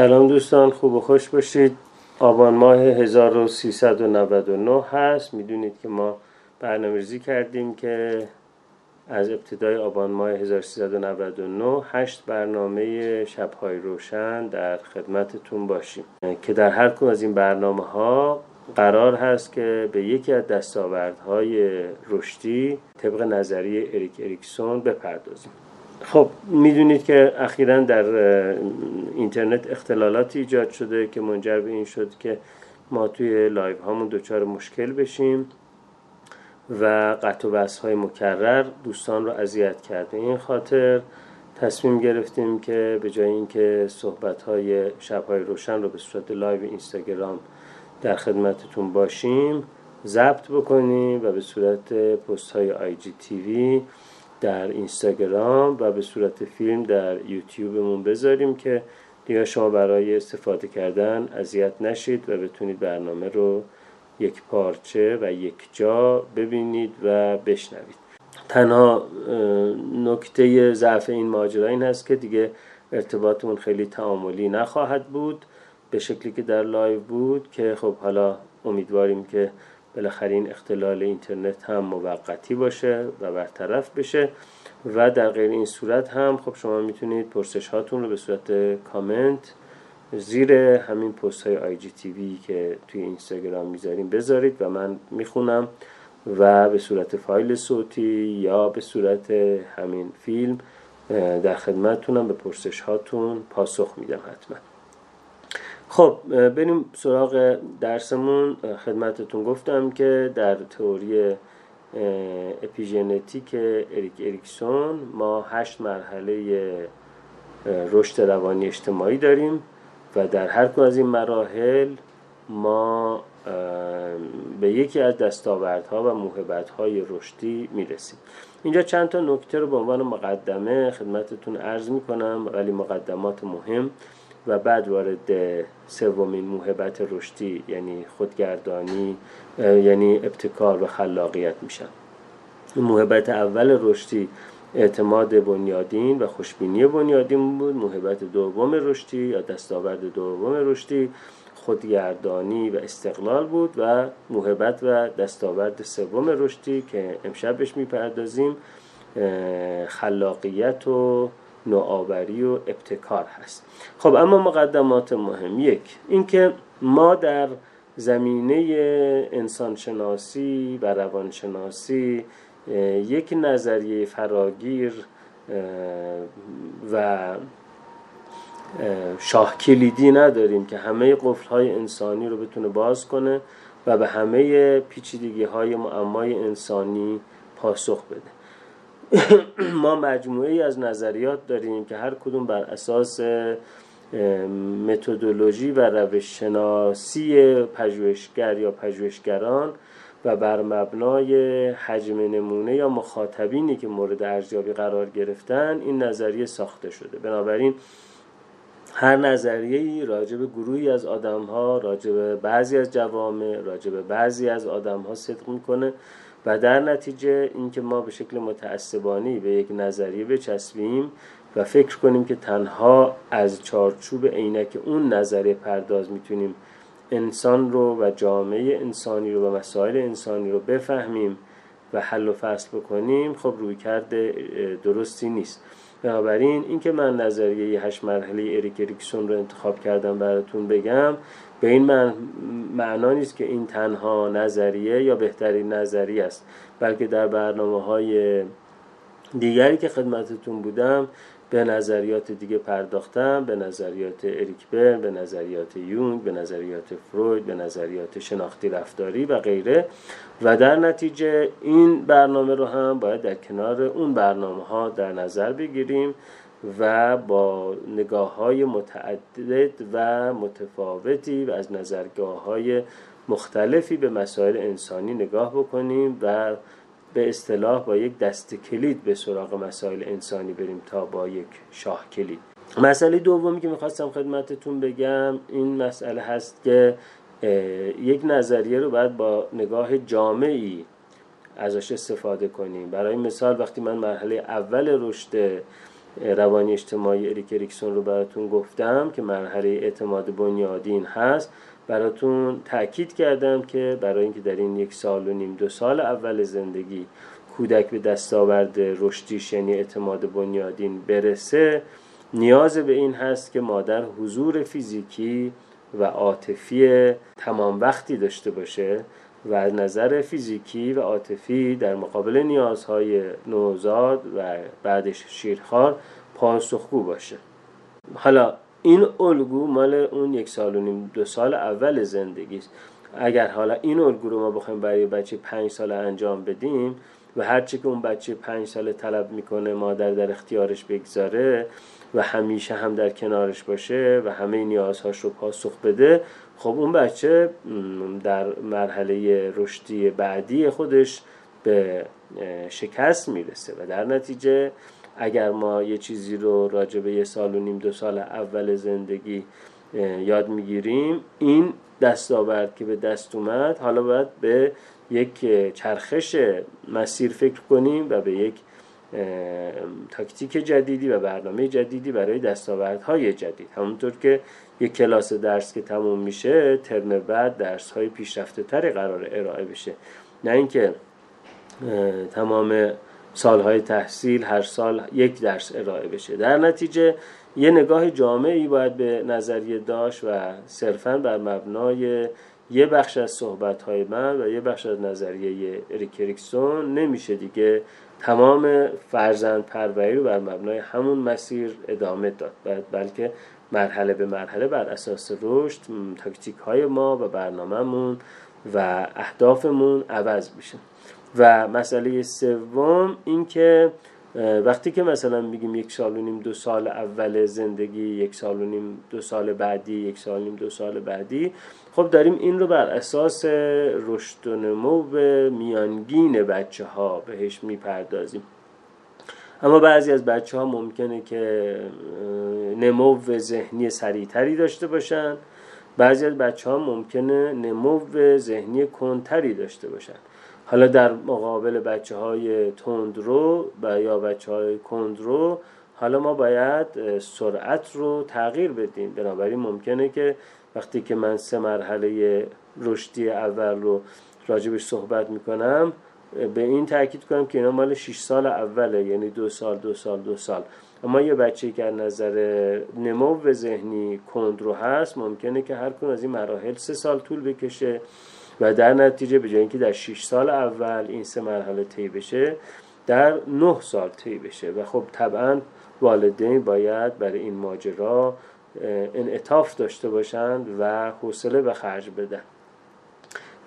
سلام دوستان خوب و خوش باشید. آبان ماه 1399 هست. می‌دونید که ما برنامه ریزی کردیم که از ابتدای آبان ماه 1399 هشت برنامه شبهای روشن در خدمتتون باشیم. که در هر کدوم از این برنامه ها قرار هست که به یکی از دستاوردهای رشدی طبق نظریه اریک اریکسون بپردازیم. خب می‌دونید که اخیرا در اینترنت اختلالاتی ایجاد شده که منجر به این شد که ما توی live هامون دچار مشکل بشیم و قطع و های مکرر دوستان رو اذیت کرده. این خاطر تصمیم گرفتیم که به جای اینکه صحبت های شب های روشن رو به صورت live اینستاگرام در خدمتتون باشیم ضبط بکنیم و به صورت پست های IGTV در اینستاگرام و به صورت فیلم در یوتیوبمون بذاریم که دیگه شما برای استفاده کردن اذیت نشید و بتونید برنامه رو یک پارچه و یک جا ببینید و بشنوید. تنها نکته ضعف این ماجرا این هست که دیگه ارتباطمون خیلی تعاملی نخواهد بود به شکلی که در live بود که خب حالا امیدواریم که بالاخره این اختلال اینترنت هم موقتی باشه و برطرف بشه و در غیر این صورت هم خب شما می‌تونید پرسش هاتون رو به صورت کامنت زیر همین پست های آی جی تی وی که توی اینستاگرام می‌ذاریم بذارید و من می‌خونم و به صورت فایل صوتی یا به صورت همین فیلم در خدمتتونم. به پرسش هاتون پاسخ میدم حتما. خب بریم سراغ درسمون. خدمتتون گفتم که در تئوری اپیژنتیک اریک اریکسون ما هشت مرحله رشد روانی اجتماعی داریم و در هر کدوم از این مراحل ما به یکی از دستاوردها و موهبتهای رشدی می‌رسیم. اینجا چند تا نکته رو به عنوان مقدمه خدمتتون عرض می‌کنم ولی مقدمات مهم. و بعد وارد سومین موهبت رشدی یعنی خودگردانی یعنی ابتکار و خلاقیت میشن. موهبت اول رشدی اعتماد بنیادین و خوشبینی بنیادین بود. موهبت دوم رشدی یا دستاورد دوم رشدی خودگردانی و استقلال بود و موهبت و دستاورد سوم رشدی که امشب بهش می‌پردازیم خلاقیت و نوآوری و ابتکار هست. خب اما مقدمات مهم. یک اینکه ما در زمینه انسانشناسی و روانشناسی یک نظریه فراگیر و شاه کلیدی نداریم که همه قفل های انسانی رو بتونه باز کنه و به همه پیچیدگی های معمای انسانی پاسخ بده. ما مجموعه از نظریات داریم که هر کدوم بر اساس متدولوژی و روش شناسی پژوهشگر یا پژوهشگران و بر مبنای حجم نمونه یا مخاطبینی که مورد ارزیابی قرار گرفتن این نظریه ساخته شده. بنابراین هر نظریه راجع به گروهی از آدم ها راجع به بعضی از جوامع راجع به بعضی از آدم ها صدق می‌کنه. و در نتیجه اینکه ما به شکل متعصبانی به یک نظریه بچسبیم و فکر کنیم که تنها از چارچوب عینک اون نظریه پرداز می‌تونیم انسان رو و جامعه انسانی رو و مسائل انسانی رو بفهمیم و حل و فصل بکنیم خب روی کرده درستی نیست. بنابراین اینکه من نظریه هشت مرحله اریک اریکسون رو انتخاب کردم براتون بگم به این معنا نیست که این تنها نظریه یا بهترین نظریه است بلکه در برنامه های دیگری که خدمتتون بودم به نظریات دیگه پرداختم به نظریات اریک برن به نظریات یونگ به نظریات فروید به نظریات شناختی رفتاری و غیره. و در نتیجه این برنامه رو هم باید در کنار اون برنامه ها در نظر بگیریم و با نگاه های متعدد و متفاوتی و از نظرگاه های مختلفی به مسائل انسانی نگاه بکنیم و به اصطلاح با یک دست کلید به سراغ مسائل انسانی بریم تا با یک شاه کلید. مسئله دومی که می‌خواستم خدمتتون بگم این مسئله هست که یک نظریه رو باید با نگاه جامعی ازش استفاده کنیم. برای مثال وقتی من مرحله اول رشد روانی اجتماعی اریک اریکسون رو براتون گفتم که مرحله اعتماد بنیادین هست. براتون تاکید کردم که برای اینکه در این یک سال و نیم دو سال اول زندگی کودک به دستاورد رشدیش یعنی اعتماد بنیادین برسه نیاز به این هست که مادر حضور فیزیکی و عاطفی تمام وقتی داشته باشه. و از نظر فیزیکی و عاطفی در مقابل نیازهای نوزاد و بعدش شیرخوار پاسخگو باشه. حالا این الگو مال اون یک سال و نیم دو سال اول زندگی است اگر حالا این الگو رو ما بخوایم برای بچه پنج سال انجام بدیم و هرچی که اون بچه پنج سال طلب می‌کنه مادر در اختیارش بگذاره و همیشه هم در کنارش باشه و همه نیازهاش رو پاسخ بده خب اون بچه در مرحله رشدی بعدی خودش به شکست می‌رسه و در نتیجه اگر ما یه چیزی رو راجع به یه سال و نیم دو سال اول زندگی یاد می‌گیریم این دستاورد که به دست اومد حالا باید به یک چرخش مسیر فکر کنیم و به یک تاکتیک جدیدی و برنامه جدیدی برای دستاوردهای جدید. همونطور که یک کلاس درس که تموم میشه ترم بعد درس های پیشرفته تری قرار ارائه بشه. نه اینکه تمام سالهای تحصیل هر سال یک درس ارائه بشه. در نتیجه یه نگاه جامعی باید به نظریه داشت و صرفا بر مبنای یه بخش از صحبت های من و یه بخش از نظریه اریکریکسون نمیشه دیگه تمام فرزند پروری رو بر مبنای همون مسیر ادامه داد. بلکه مرحله به مرحله بر اساس رشد تاکتیک های ما و برنامهمون و اهدافمون عوض میشه. و مسئله سوم اینکه وقتی که مثلا میگیم یک سال و نیم دو سال اول زندگی یک سال و نیم دو سال بعدی یک سال و نیم دو سال بعدی خب داریم این رو بر اساس رشد و نمو میانگین بچه ها بهش می‌پردازیم. اما بعضی از بچه ها ممکنه که نمو ذهنی سریعتری داشته باشن. بعضی از بچه ها ممکنه نمو ذهنی کنتری داشته باشن. حالا در مقابل بچه های تندرو و یا بچه های کندرو حالا ما باید سرعت رو تغییر بدیم. بنابراین ممکنه که وقتی که من سه مرحله رشدی اول رو راجبش صحبت می‌کنم به این تاکید کنم که اینا مال 6 سال اوله یعنی دو سال دو سال دو سال. اما یه بچه که از نظر نمو ذهنی کندرو هست ممکنه که هر کن از این مراحل سه سال طول بکشه و در نتیجه به جای اینکه در 6 سال اول این سه مرحله طی بشه در 9 سال طی بشه. و خب طبعا والدین باید برای این ماجرا انعطاف داشته باشند و حوصله به خرج بدن.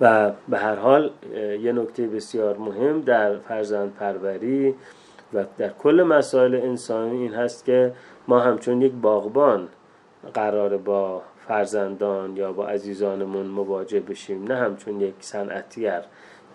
و به هر حال یه نکته بسیار مهم در فرزند پروری و در کل مسائل انسانی این هست که ما همچون یک باغبان قرار با فرزندان یا با عزیزانمون مواجه بشیم نه همچون یک صنعتگر.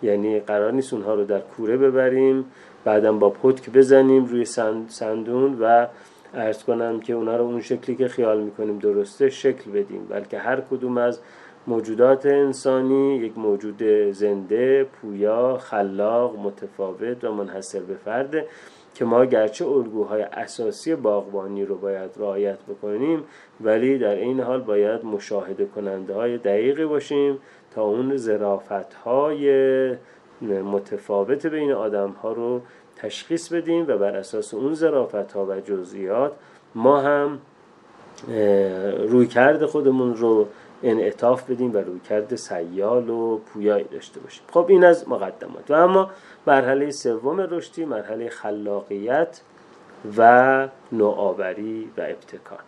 یعنی قرار نیست اونها رو در کوره ببریم بعدا با پتک بزنیم روی سندون و ارز کنم که اونا رو اون شکلی که خیال می‌کنیم درسته شکل بدیم بلکه هر کدوم از موجودات انسانی یک موجود زنده، پویا، خلاق، متفاوت و منحصر به فرده که ما گرچه الگوهای اساسی باغبانی رو باید رعایت بکنیم ولی در این حال باید مشاهده کننده های دقیقی باشیم تا اون زرافت های متفاوت بین آدم ها رو تشخیص بدیم و بر اساس اون زرافت ها و جزئیات ما هم روی کرد خودمون رو انعطاف بدیم و روی کرد سیال و پویایی داشته باشیم. خب این از مقدمات. و اما مرحله سوم رشدی مرحله خلاقیت و نوآوری و ابتکار.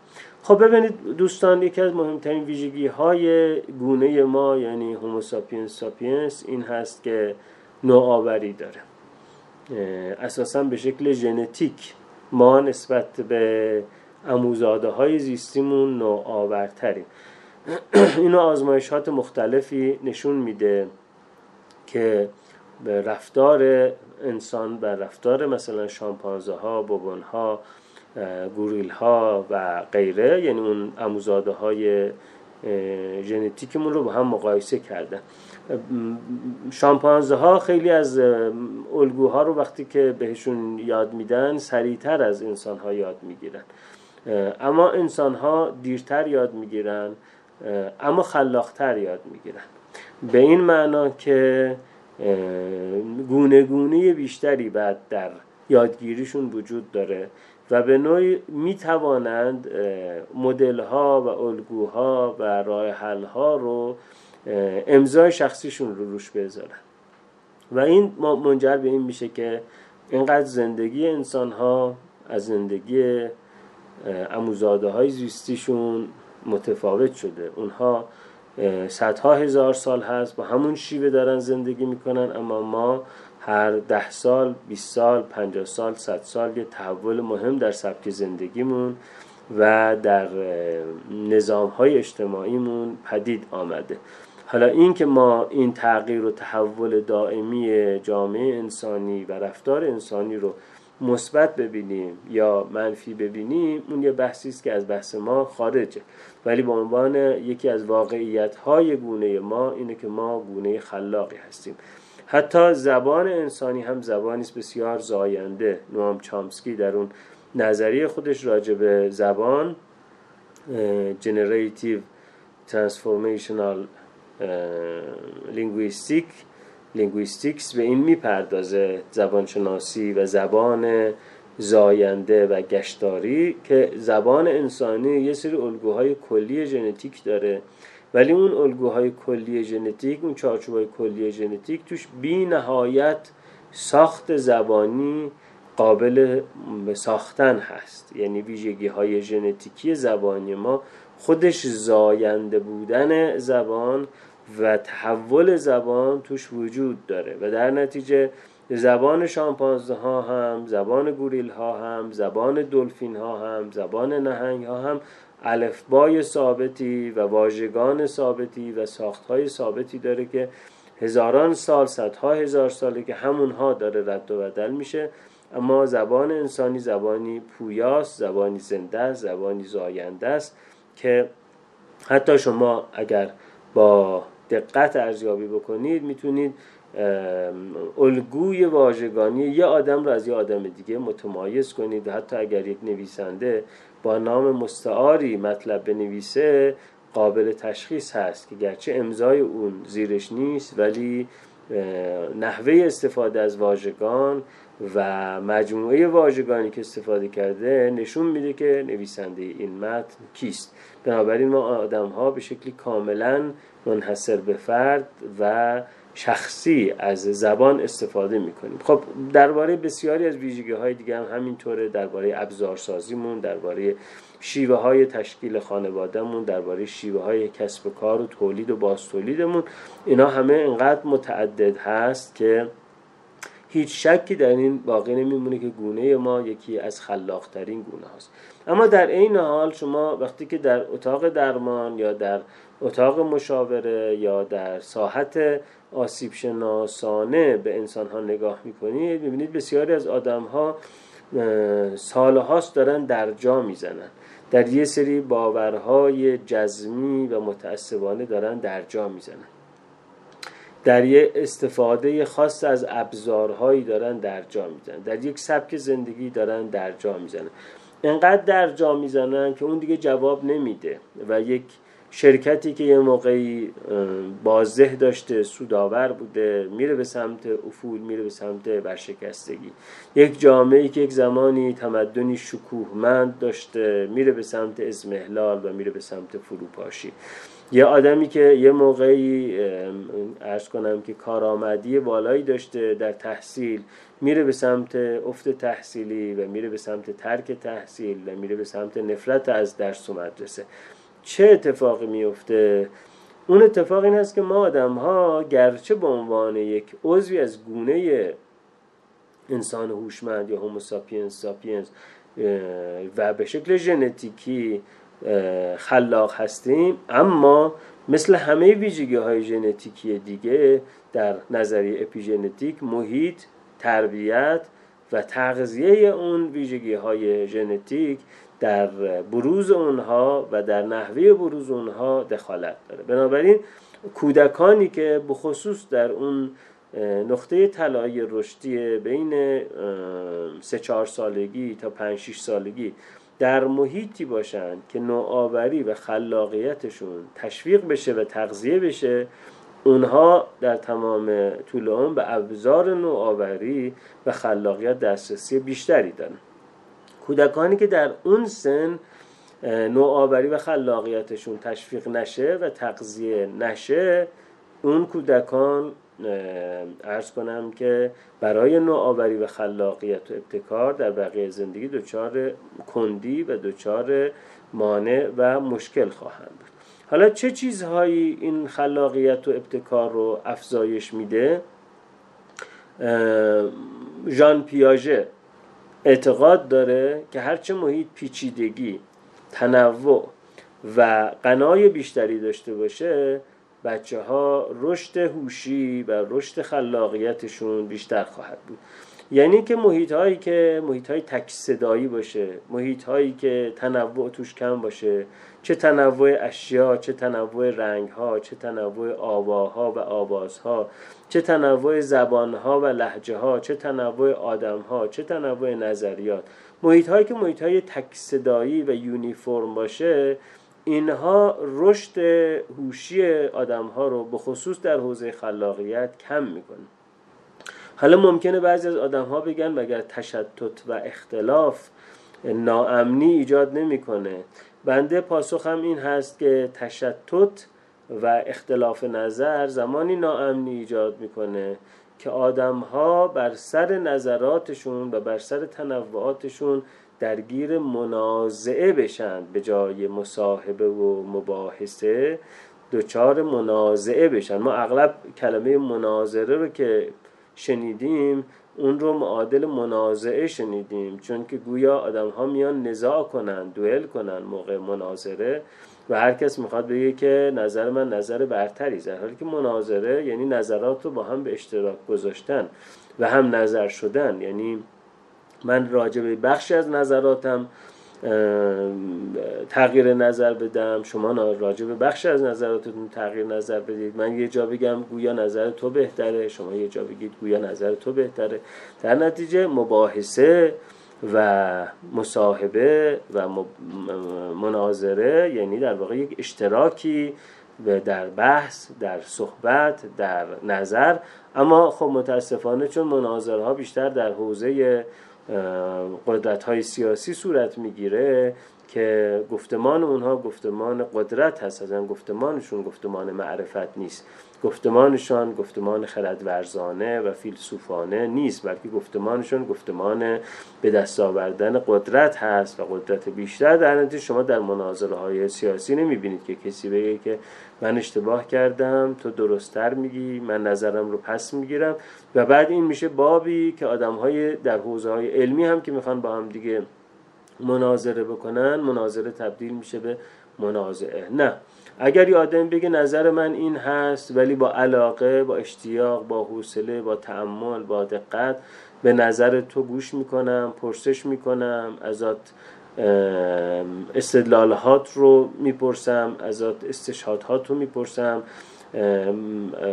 خب ببینید دوستان یکی از مهمترین ویژگی های گونه ما یعنی هوموساپینس ساپینس این هست که نوآوری داره. اساسا به شکل ژنتیک ما نسبت به اموزاده های زیستیمون نوآورتریم. اینو آزمایشات مختلفی نشون میده که به رفتار انسان بر رفتار مثلا شامپانزه ها بوبون ها گوریل ها و غیره یعنی اون اموزاده های ژنتیکمون رو با هم مقایسه کردن شامپانزه ها خیلی از الگوها رو وقتی که بهشون یاد میدن سریعتر از انسان ها یاد می‌گیرن. اما انسان ها دیرتر یاد می‌گیرن. اما خلاقتر یاد می‌گیرن. به این معنا که گونه گونه بیشتری بعد در یادگیریشون وجود داره و به نوعی می توانند مدل ها و الگوها و راه حل ها رو امضای شخصیشون رو روش بذارن. و این منجر به این میشه که اینقدر زندگی انسان ها از زندگی اموزاده های زیستیشون متفاوت شده. اونها صدها هزار سال هست با همون شیوه دارن زندگی می‌کنن اما ما هر ده سال 20 سال 50 سال 100 سال یه تحول مهم در سبک زندگیمون و در نظام های اجتماعیمون پدید آمده. حالا این که ما این تغییر و تحول دائمی جامعه انسانی و رفتار انسانی رو مثبت ببینیم یا منفی ببینیم اون یه بحثی است که از بحث ما خارجه. ولی به عنوان یکی از واقعیت های گونه ما اینه که ما گونه خلاقی هستیم. حتی زبان انسانی هم زبانی است بسیار زاینده. نوام چامسکی در اون نظریه خودش راجع به زبان generative transformational linguistic linguistics به این می‌پردازه زبانشناسی و زبان زاینده و گشتاری که زبان انسانی یه سری الگوهای کلی ژنتیک داره. ولی اون الگوهای کلی ژنتیک اون چارچوبهای کلی ژنتیک توش بی نهایت ساخت زبانی قابل ساختن هست. یعنی ویژگی های ژنتیکی زبانی ما خودش زاینده بودن زبان و تحول زبان توش وجود داره و در نتیجه زبان شامپانزه ها هم زبان گوریل ها هم زبان دلفین ها هم زبان نهنگ ها هم الفبای ثابتی و واژگان ثابتی و ساختهای ثابتی داره که هزاران سال صدها هزار ساله که همونها داره رد و بدل میشه. اما زبان انسانی زبانی پویاست زبانی زنده است زبانی زاینده است که حتی شما اگر با دقت ارزیابی بکنید می‌تونید الگوی واژگانی یه آدم رو از یه آدم دیگه متمایز کنید. حتی اگر یک نویسنده با نام مستعاری مطلب بنویسه قابل تشخیص هست که گرچه امضای اون زیرش نیست ولی نحوه استفاده از واژگان و مجموعه واژگانی که استفاده کرده نشون میده که نویسنده این متن کیست. بنابراین ما آدم ها به شکلی کاملا منحصر به فرد و شخصی از زبان استفاده می‌کنیم. خب درباره بسیاری از ویژگی های دیگه هم همینطوره. درباره ابزارسازیمون درباره شیوه های تشکیل خانوادهمون درباره شیوه های کسب و کار و تولید و باز تولیدمون اینا همه انقدر متعدد هست که هیچ شکی در این باقی نمیمونه که گونه ما یکی از خلاقترین گونه هاست اما در این حال شما وقتی که در اتاق درمان یا در اتاق مشاوره یا در ساحت آسیب شناسانه به انسان ها نگاه می‌کنید می‌بینید بسیاری از آدم ها سال هاست دارن در جا می‌زنن. در یه سری باورهای جزمی و متعصبانه دارن در جا می‌زنن. در یه استفاده خاص از ابزارهایی دارن در جا می‌زنن. در یک سبک زندگی دارن در جا می‌زنن. انقدر در جا می‌زنن که اون دیگه جواب نمیده و یک شرکتی که یه موقعی بازده داشته سوداور بوده میره به سمت افول میره به سمت برشکستگی یک جامعه که یک زمانی تمدنی شکوهمند داشته میره به سمت ازمهلال و میره به سمت فروپاشی. یه آدمی که یه موقعی ارز کنم که کارآمدی بالایی داشته در تحصیل میره به سمت افت تحصیلی و میره به سمت ترک تحصیل و میره به سمت نفرت از درس و مدرسه. چه اتفاقی میفته؟ اون اتفاق این است که ما آدم ها گرچه به عنوان یک عضوی از گونه انسان هوشمند یا هوموساپینس ساپینس و به شکل ژنتیکی خلاق هستیم اما مثل همه ویژگی های ژنتیکی دیگه در نظریه اپیژنتیک محیط تربیت و تغذیه اون ویژگی های ژنتیک در بروز اونها و در نحوه بروز اونها دخالت داره. بنابراین کودکانی که بخصوص در اون نقطه طلایی رشدی بین سه چهار سالگی تا پنج شیش سالگی در محیطی باشند که نوآوری و خلاقیتشون تشویق بشه و تغذیه بشه اونها در تمام طول عمر به ابزار نوآوری و خلاقیت دسترسی بیشتری دارن. کودکانی که در اون سن نوآوری و خلاقیتشون تشویق نشه و تغذیه نشه اون کودکان ارز کنم که برای نوآوری و خلاقیت و ابتکار در بقیه زندگی دچار کندی و دچار مانع و مشکل خواهند بود. حالا چه چیزهایی این خلاقیت و ابتکار رو افزایش میده؟ ژان پیاژه اعتقاد داره که هرچه محیط پیچیدگی تنوع و قنای بیشتری داشته باشه بچه ها رشد هوشی و رشد خلاقیتشون بیشتر خواهد بود. یعنی که محیط هایی که محیط های تک صدایی باشه محیط هایی که تنوع توش کم باشه چه تنوع اشیا چه تنوع رنگ ها چه تنوع آواها و آوازها چه تنوع زبان ها و لحجه ها چه تنوع آدم ها چه تنوع نظریات. محیط هایی که محیط های تک صدایی و یونیفرم باشه اینها رشد هوشی آدم ها رو به خصوص در حوزه خلاقیت کم می‌کنه. حالا ممکنه بعضی از آدم ها بگن مگر تشتت و اختلاف ناامنی ایجاد نمی‌کنه. بنده پاسخم این هست که تشتت و اختلاف نظر زمانی ناامنی ایجاد می‌کنه که آدم ها بر سر نظراتشون و بر سر تنوعاتشون درگیر منازعه بشن به جای مصاحبه و مباحثه دچار منازعه بشن. ما اغلب کلمه مناظره رو که شنیدیم اون رو معادل منازعه شنیدیم. چون که گویا آدم ها میان نزاع کنن دوئل کنن موقع مناظره و هر کس می‌خواد بگه که نظر من نظر برتری در حالی که مناظره یعنی نظرات رو با هم به اشتراک گذاشتن و هم نظر شدن. یعنی من راجع به بخشی از نظراتم تغییر نظر بدم. شما راجع به بخشی از نظراتتون تغییر نظر بدید. من یه جا بگم گویا نظر تو بهتره. شما یه جا بگید گویا نظر تو بهتره. در نتیجه مباحثه و مصاحبه و مناظره یعنی در واقع یک اشتراکی در بحث در صحبت در نظر. اما خب متاسفانه چون مناظره ها بیشتر در حوزه قدرت های سیاسی صورت می‌گیره. که گفتمان اونها گفتمان قدرت هست از گفتمانشون گفتمان معرفت نیست. گفتمانشان گفتمان خردورزانه و فیلسوفانه نیست بلکه گفتمانشون گفتمان به دست آوردن قدرت هست و قدرت بیشتر. در نتیجه شما در مناظره های سیاسی نمی‌بینید که کسی بگه که من اشتباه کردم تو درستتر میگی من نظرم رو پس می‌گیرم. و بعد این میشه بابی که آدم های در حوزه های علمی هم که می‌خوان با هم دیگه مناظره بکنن مناظره تبدیل میشه به منازعه. نه. اگر یه آدم بگه نظر من این هست ولی با علاقه با اشتیاق با حوصله با تعمل با دقت به نظر تو گوش می‌کنم پرسش می‌کنم ازت استدلالات رو می‌پرسم ازت استشهادات رو می‌پرسم.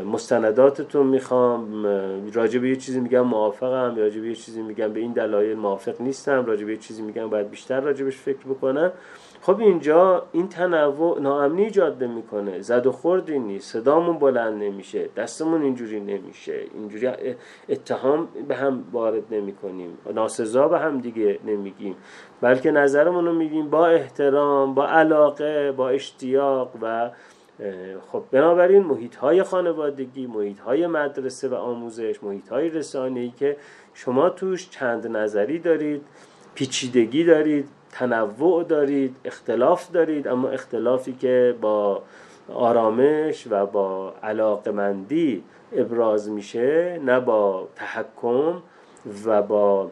مستنداتتون می‌خوام. راجع به یه چیزی میگم موافقم راجع به یه چیزی میگم به این دلایل موافق نیستم راجع به یه چیزی میگم باید بیشتر راجبش فکر بکنم. خب اینجا این تنوع ناامنی ایجاد می‌کنه زد و خوردی نیست. صدامون بلند نمیشه. دستمون اینجوری نمیشه. اینجوری اتهام به هم وارد نمی کنیم ناسزا به هم دیگه نمیگیم. بلکه نظرمون رو میگیم با احترام با علاقه با اشتیاق و خب بنابراین محیط های خانوادگی محیط های مدرسه و آموزش محیط های رسانه ای که شما توش چند نظری دارید پیچیدگی دارید تنوع دارید اختلاف دارید اما اختلافی که با آرامش و با علاقمندی ابراز میشه نه با تحکم و با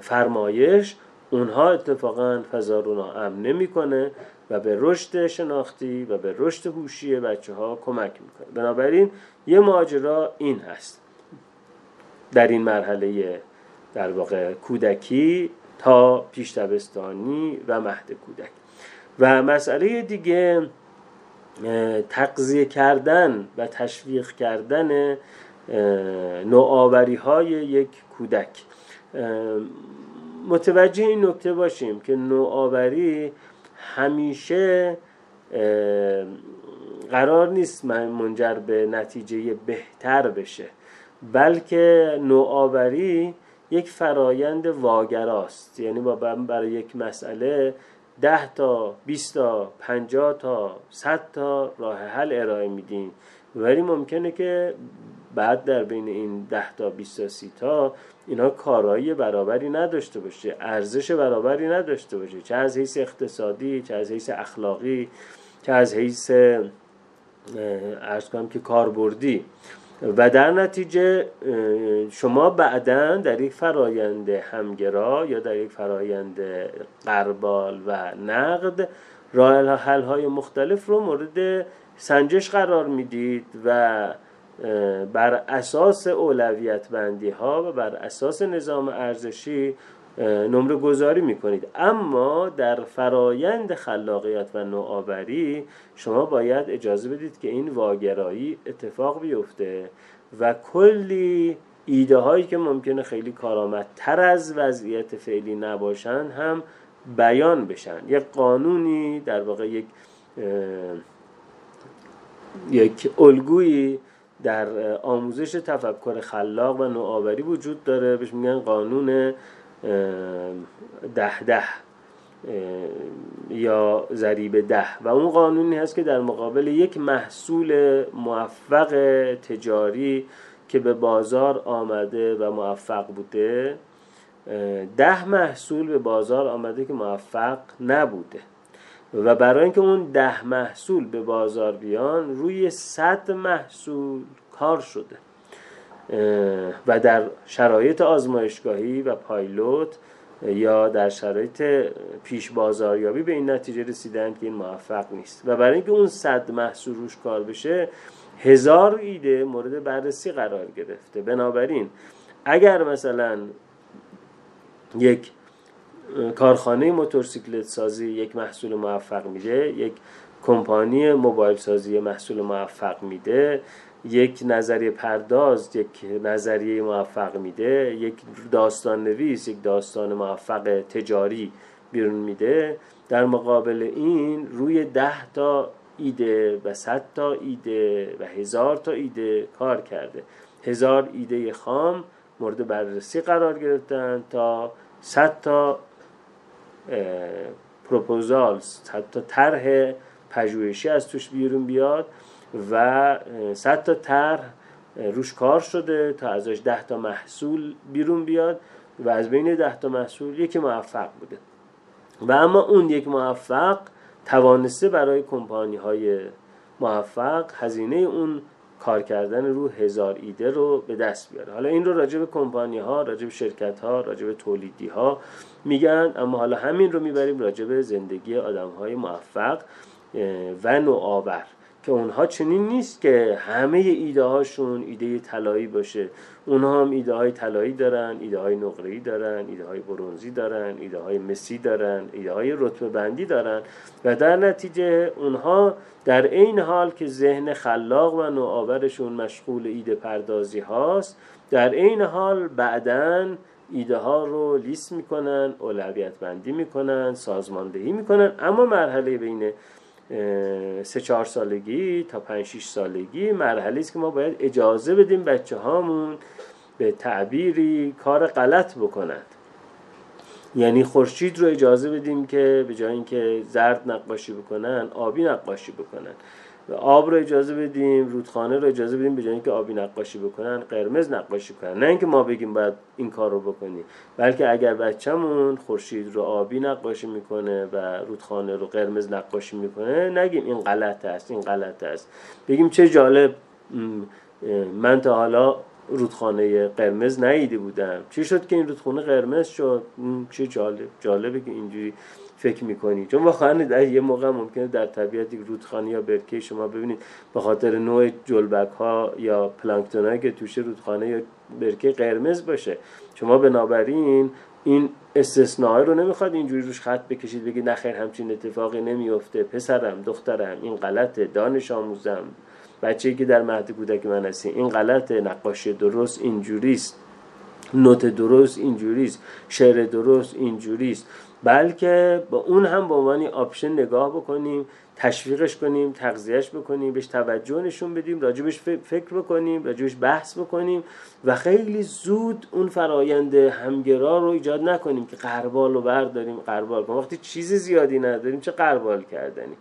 فرمایش اونها اتفاقا فضا رو ناامن نمی‌کنه. و به رشد شناختی و به رشد هوشی بچه ها کمک می‌کنه. بنابراین یه ماجرا این هست. در این مرحله در واقع کودکی تا پیش دبستانی و مهد کودک و مسئله دیگه تقضیه کردن و تشویق کردن نوآوری های یک کودک. متوجه این نکته باشیم که نوآوری همیشه قرار نیست منجر به نتیجه بهتر بشه بلکه نوآوری یک فرایند واگراست. یعنی با برای یک مسئله ده تا 20 تا 50 تا 100 تا راه حل ارائه میدیم ولی ممکنه که بعد در بین این 10 تا 20 تا 30 تا اینا کارایی برابری نداشته باشه ارزش برابری نداشته باشه. چه از حیث اقتصادی چه از حیث اخلاقی چه از حیث ارز کنم که کاربردی. و در نتیجه شما بعدا در یک فرایند همگرا یا در یک فرایند قربال و نقد راه حل های مختلف رو مورد سنجش قرار می‌دید و بر اساس اولویت بندی ها و بر اساس نظام ارزشی نمره گذاری می‌کنید. اما در فرایند خلاقیت و نوآوری شما باید اجازه بدید که این واگرایی اتفاق بیفته و کلی ایده هایی که ممکنه خیلی کارآمدتر از وضعیت فعلی نباشن هم بیان بشن. یک قانونی در واقع یک یک الگویی در آموزش تفکر خلاق و نوآوری وجود داره. بهش میگن قانون ده ده یا ضریب ده. و اون قانونی هست که در مقابل یک محصول موفق تجاری که به بازار آمده و موفق بوده ده محصول به بازار آمده که موفق نبوده. و برای اینکه اون ده محصول به بازار بیان روی صد محصول کار شده. و در شرایط آزمایشگاهی و پایلوت یا در شرایط پیش بازاریابی به این نتیجه رسیدن که این موفق نیست. و برای اینکه اون صد محصول روش کار بشه هزار ایده مورد بررسی قرار گرفته. بنابراین اگر مثلا یک کارخانه موتورسیکلت سازی یک محصول موفق میده یک کمپانی موبایل سازی محصول موفق میده یک نظریه پرداز یک نظریه موفق میده یک داستان نویس یک داستان موفق تجاری بیرون میده. در مقابل این روی ده تا ایده و صد تا ایده و هزار تا ایده کار کرده. هزار ایده خام مورد بررسی قرار گرفتن تا صد تا پروپوزال صد تا طرح پژوهشی از توش بیرون بیاد و صد تا طرح روش کار شده تا ازش ده تا محصول بیرون بیاد و از بین ده تا محصول یکی موفق بوده. و اما اون یک موفق توانسته برای کمپانی های موفق هزینه اون کار کردن رو هزار ایده رو به دست بیاره. حالا این رو راجع به کمپانی ها راجع به شرکت ها راجع به تولیدی ها میگن اما حالا همین رو می‌بریم راجع به زندگی آدم های موفق و نوآور. که اونها چنین نیست که همه ایده هاشون ایده طلایی باشه. اونها هم ایده های طلایی دارن ایده های نقره‌ای دارن ایده های برونزی دارن ایده های مسی دارن ایده های رتبه بندی دارن. و در نتیجه اونها در این حال که ذهن خلاق و نوآورشون مشغول ایده پردازی هاست در این حال بعدا ایده ها رو لیست می‌کنن اولویت بندی می‌کنن سازماندهی می‌کنن. اما مرحله بین سه چهار سالگی تا پنج شیش سالگی مرحله است که ما باید اجازه بدیم بچه هامون به تعبیری کار غلط بکنند. یعنی خورشید رو اجازه بدیم که به جای اینکه زرد نقاشی بکنن آبی نقاشی بکنن. آب رو اجازه بدیم رودخانه رو اجازه بدیم به جای اینکه آبی نقاشی بکنن قرمز نقاشی کنن. نه اینکه ما بگیم باید این کار رو بکنیم بلکه اگر بچه‌مون خورشید رو آبی نقاشی می‌کنه و رودخانه رو قرمز نقاشی می‌کنه نگیم این غلط است این غلط است. بگیم چه جالب من تا حالا رودخانه قرمز نیده بودم. چی شد که این رودخانه قرمز شد؟ چه جالب جالبه که اینجوری فکر می‌کنی؟ چون واقعا در یه موقع ممکنه در طبیعت رودخانه یا برکه شما ببینید به خاطر نوع جلبک ها یا پلانکتون که توش رودخانه یا برکه قرمز باشه. شما بنابراین این استثناء رو نمی‌خواد اینجوری روش خط بکشید بگید نخیر همچین اتفاقی نمیفته پسرم دخترم این غلطه دانش آموزم. بچه که در مهد کودک من هستی این غلطه نقاشی درست اینجوریست. نوت درست اینجوریست. شعر درست اینجوریست. بلکه به اون هم به عنوان option نگاه بکنیم تشویقش کنیم تغذیهش بکنیم بهش توجه نشون بدیم راجبش فکر بکنیم راجبش بحث بکنیم و خیلی زود اون فرایند همگرا رو ایجاد نکنیم که غربال رو برداریم غربال وقتی چیز زیادی نداریم چه غربال کردنی؟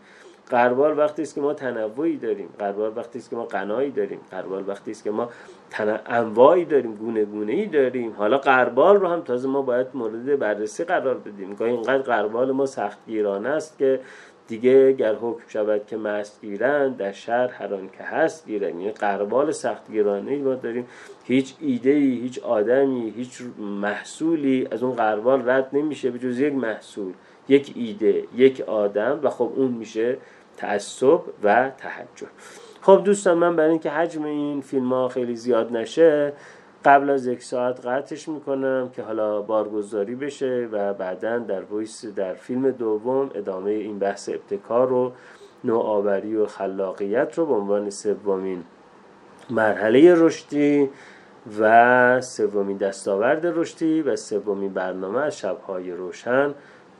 غربال وقتی است که ما تنوعی داریم. غربال وقتی است که ما غنایی داریم. غربال وقتی است که ما تن... انواعی داریم گونه گونه ای داریم. حالا قربال رو هم تازه ما باید مورد بررسی قرار بدیم. گاهی اینقدر قربال ما سختگیرانه است که دیگه گر حکم شود که مست گیرن در شهر هران که هست گیرن. یعنی قربال سخت گیرانه ما داریم. هیچ ایده ای هیچ آدمی هیچ محصولی از اون قربال رد نمیشه به جز یک محصول. یک ایده یک آدم و خب اون میشه تعصب و تحجر خب دوستان من برای اینکه حجم این فیلم ها خیلی زیاد نشه قبل از یک ساعت قطعش می‌کنم که حالا بارگذاری بشه و بعدا در ویس در فیلم دوم ادامه این بحث ابتکار و نوآوری و خلاقیت رو به عنوان سومین مرحله رشدی و سومین دستاورد رشدی و سومین برنامه از شبهای روشن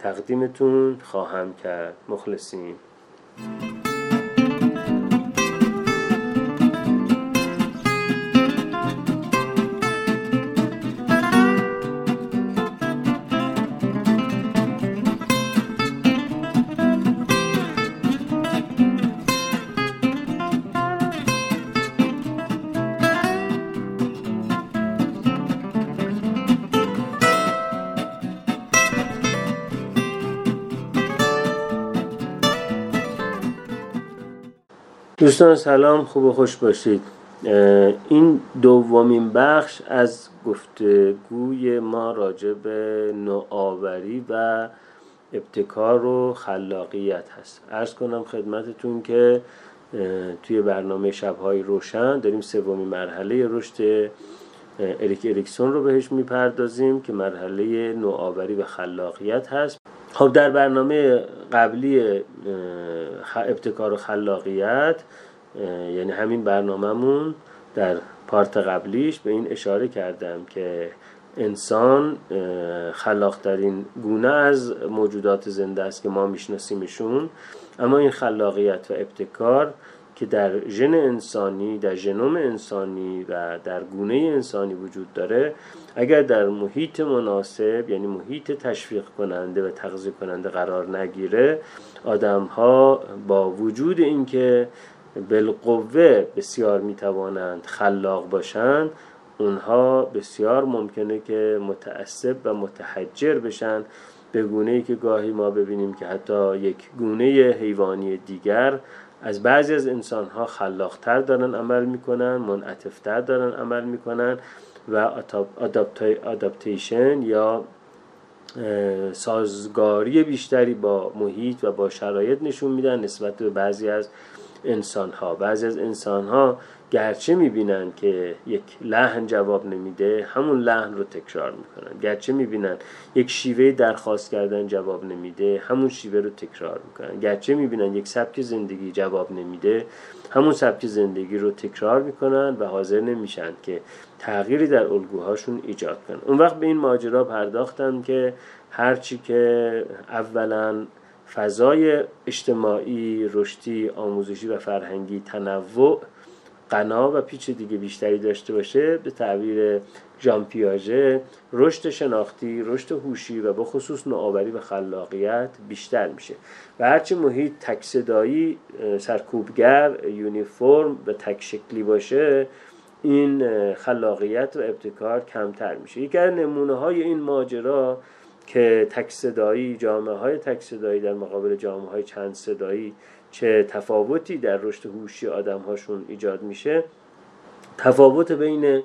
تقدیمتون خواهم کرد مخلصیم دوستان سلام خوب و خوش باشید. این دومین بخش از گفتگوی ما راجع به نوآوری و ابتکار و خلاقیت هست. ارز کنم خدمتتون که توی برنامه شبهای روشن داریم سومین مرحله رشد اریک اریکسون رو بهش می‌پردازیم که مرحله نوآوری و خلاقیت هست. خب در برنامه قبلی ابتکار و خلاقیت یعنی همین برنامهمون در پارت قبلیش به این اشاره کردم که انسان خلاقترین گونه از موجودات زنده است که ما میشناسیمشون. اما این خلاقیت و ابتکار که در ژن انسانی در ژنوم انسانی و در گونه انسانی وجود داره اگر در محیط مناسب یعنی محیط تشویق کننده و تغذیه کننده قرار نگیره آدم ها با وجود اینکه بالقوه بسیار می‌توانند خلاق باشند اونها بسیار ممکنه که متعصب و متحجر بشن به گونه ای که گاهی ما ببینیم که حتی یک گونه حیوانی دیگر از بعضی از انسان ها خلاقتر دارن عمل می‌کنن منعطفتر دارن عمل می‌کنن. و آداپتیشن یا سازگاری بیشتری با محیط و با شرایط نشون میدن نسبت به بعضی از انسان ها بعضی از انسان ها گرچه می‌بینن که یک لحن جواب نمیده همون لحن رو تکرار می‌کنن. گرچه می‌بینن یک شیوه درخواست کردن جواب نمیده همون شیوه رو تکرار می‌کنن. گرچه می‌بینن یک سبک زندگی جواب نمیده همون سبک زندگی رو تکرار می‌کنن و حاضر نمیشن که تغییری در الگوهاشون ایجاد کنن اون وقت به این ماجرا پرداختن که هرچی که اولا فضای اجتماعی رشدی آموزشی و فرهنگی تنوع قنا و پیچ دیگه بیشتری داشته باشه به تعبیر ژان پیاژه رشد شناختی رشد هوشی و به خصوص نوآوری و خلاقیت بیشتر میشه. و هرچی محیط تک صدایی سرکوبگر یونیفرم و تک شکلی باشه این خلاقیت و ابتکار کمتر میشه. یکی از نمونه های این ماجرا که تک صدایی جامعه های تک صدایی در مقابل جامعه های چند صدایی چه تفاوتی در رشد هوشی آدم هاشون ایجاد میشه تفاوت بین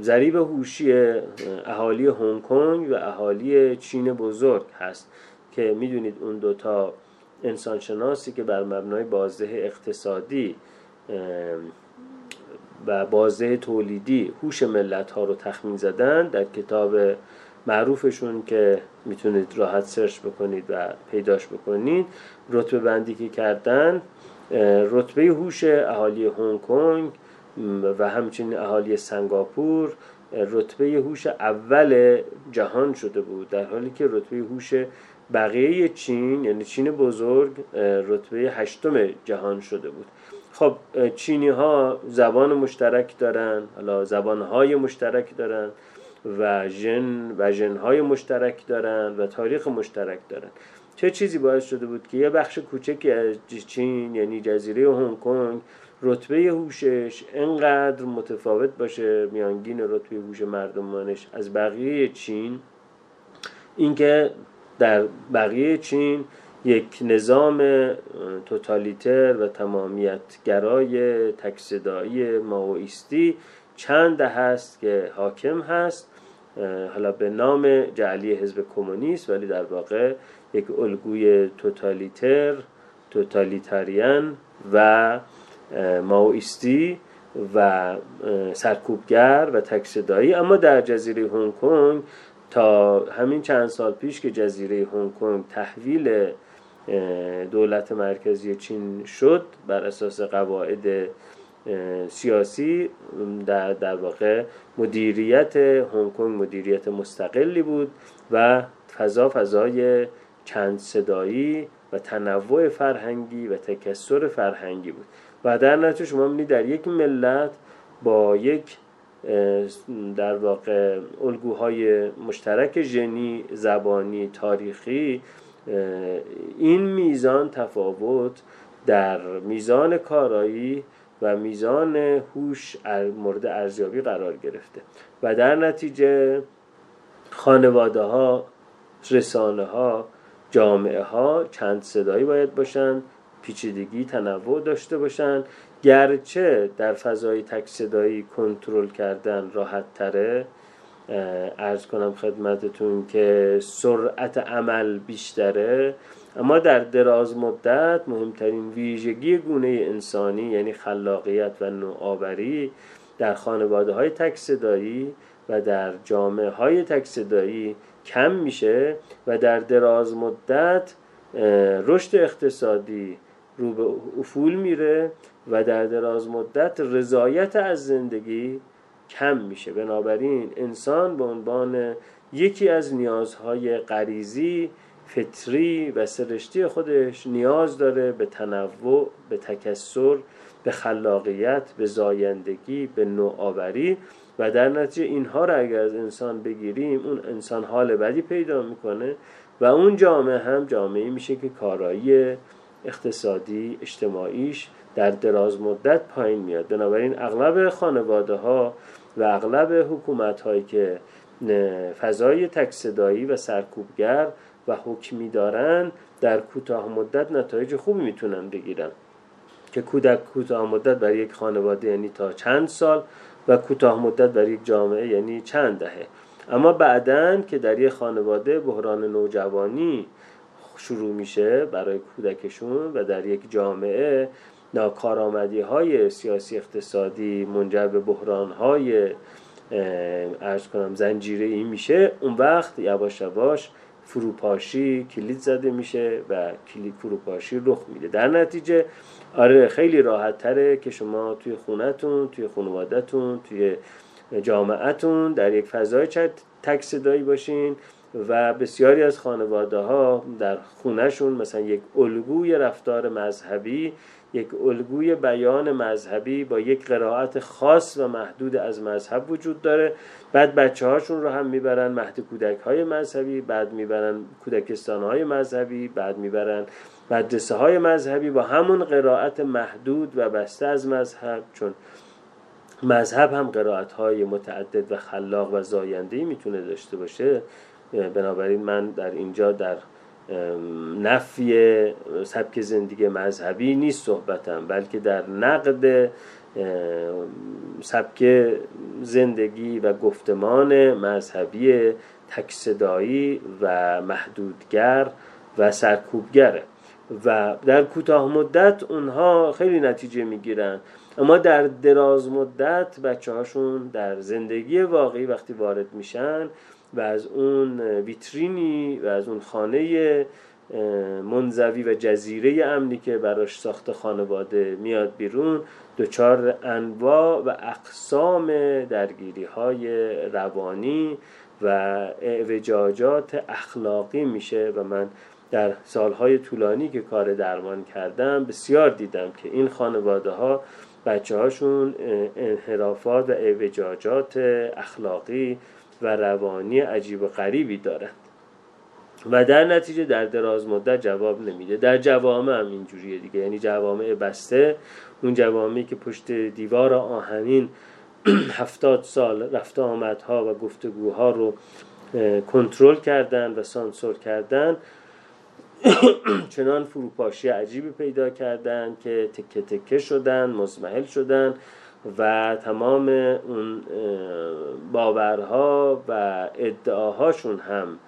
ضریب هوشی اهالی هنگ کنگ و اهالی چین بزرگ هست که می‌دونید اون دوتا انسانشناسی که بر مبنای بازده اقتصادی و بازده تولیدی هوش ملت ها رو تخمین زدن در کتاب معروفشون که می‌تونید راحت سرچ بکنید و پیداش بکنید. رتبه بندی که کردن رتبه هوش اهالی هنگ کنگ و همچنین اهالی سنگاپور رتبه هوش اول جهان شده بود. در حالی که رتبه هوش بقیه چین یعنی چین بزرگ رتبه هشتم جهان شده بود. خب چینی ها زبان مشترک دارن حالا زبان های مشترک دارن و ژن و ژن های مشترک دارن و تاریخ مشترک دارن. چه چیزی باعث شده بود که یه بخش کوچکی از چین یعنی جزیره هنگ کنگ رتبه هوشش انقدر متفاوت باشه میانگین رتبه هوش مردمانش از بقیه چین اینکه در بقیه چین یک نظام توتالیتر و تمامیتگرای تکصدایی ماویستی چند هست که حاکم هست حالا به نام جعلی حزب کمونیست ولی در واقع یک الگوی توتالیتر توتالیتریان و ماویستی و سرکوبگر و تکصدایی اما در جزیره هنگ کنگ تا همین چند سال پیش که جزیره هنگ کنگ تحویل دولت مرکزی چین شد بر اساس قواعد سیاسی در, در واقع مدیریت هنگ کنگ مدیریت مستقلی بود و فضا فضای چند صدایی و تنوع فرهنگی و تکسر فرهنگی بود. و در نتیجه شما می‌بینید در یک ملت با یک در واقع الگوهای مشترک ژنی زبانی تاریخی این میزان تفاوت در میزان کارایی و میزان هوش مورد ارزیابی قرار گرفته و در نتیجه خانواده ها رسانه ها جامعه ها چند صدایی باید باشند پیچیدگی تنوع داشته باشند گرچه در فضای تک صدایی کنترل کردن راحت تره ارز کنم خدمتتون که سرعت عمل بیشتره. اما در دراز مدت مهمترین ویژگی گونه انسانی یعنی خلاقیت و نوآوری در خانواده های تک صدایی و در جامعه های تک صدایی کم میشه و در دراز مدت رشد اقتصادی رو به افول میره و در دراز مدت رضایت از زندگی کم میشه. بنابراین انسان به عنوان یکی از نیازهای غریزی فطری و سرشتی خودش نیاز داره به تنوع به تکسر به خلاقیت به زایندگی به نوآوری. و در نتیجه اینها را اگر از انسان بگیریم اون انسان حال بدی پیدا می‌کنه و اون جامعه هم جامعه میشه که کارایی اقتصادی اجتماعیش در دراز مدت پایین میاد. بنابراین اغلب خانواده ها و اغلب حکومت هایی که فضای تکصدایی و سرکوبگر و حکمی دارن در کوتاه مدت نتایج خوبی می‌تونن بگیرن. که کودک کوتاه مدت برای یک خانواده یعنی تا چند سال و کوتاه مدت برای یک جامعه یعنی چند دهه. اما بعدا که در یک خانواده بحران نوجوانی شروع میشه برای کودکشون و در یک جامعه ناکارآمدی های سیاسی اقتصادی منجر به بحران های ارز کنم زنجیره ای میشه. اون وقت یواش یواش فروپاشی کلید زده میشه و کلید فروپاشی رخ میده. در نتیجه آره خیلی راحت تره که شما توی خونتون توی خانوادهتون توی جامعتون در یک فضای تک صدایی باشین و بسیاری از خانواده ها در خونهشون مثلا یک الگوی رفتار مذهبی یک الگوی بیان مذهبی با یک قرائت خاص و محدود از مذهب وجود داره. بعد بچه هاشون رو هم می‌برن مهد کودک های مذهبی بعد می‌برن کودکستان های مذهبی بعد می‌برن مدرسه های مذهبی با همون قرائت محدود و بسته از مذهب. چون مذهب هم قرائت های متعدد و خلاق و زاینده می‌تونه داشته باشه. بنابراین من در اینجا در نفی سبک زندگی مذهبی نیست صحبتم بلکه در نقد سبک زندگی و گفتمان مذهبی تکصدایی و محدودگر و سرکوبگره. و در کوتاه مدت اونها خیلی نتیجه می‌گیرن. اما در دراز مدت بچه هاشون در زندگی واقعی وقتی وارد میشن و از اون ویترینی و از اون خانه منزوی و جزیره امنی که براش ساخت خانواده میاد بیرون دچار انواع و اقسام درگیری های روانی و اعوجاجات اخلاقی میشه و من در سالهای طولانی که کار درمان کردم بسیار دیدم که این خانواده ها بچه هاشون انحرافات و اعوجاجات اخلاقی و روانی عجیب و غریبی دارند و در نتیجه در دراز مدت جواب نمیده. در جوامع هم اینجوریه دیگه. یعنی جوامع بسته اون جوامعی که پشت دیوار آهنین هفتاد سال رفته آمدها و گفتگوها رو کنترل کردن و سانسور کردن چنان فروپاشی عجیبی پیدا کردن که تکه تکه شدن مزمحل شدن. و تمام اون باورها و ادعاهاشون هم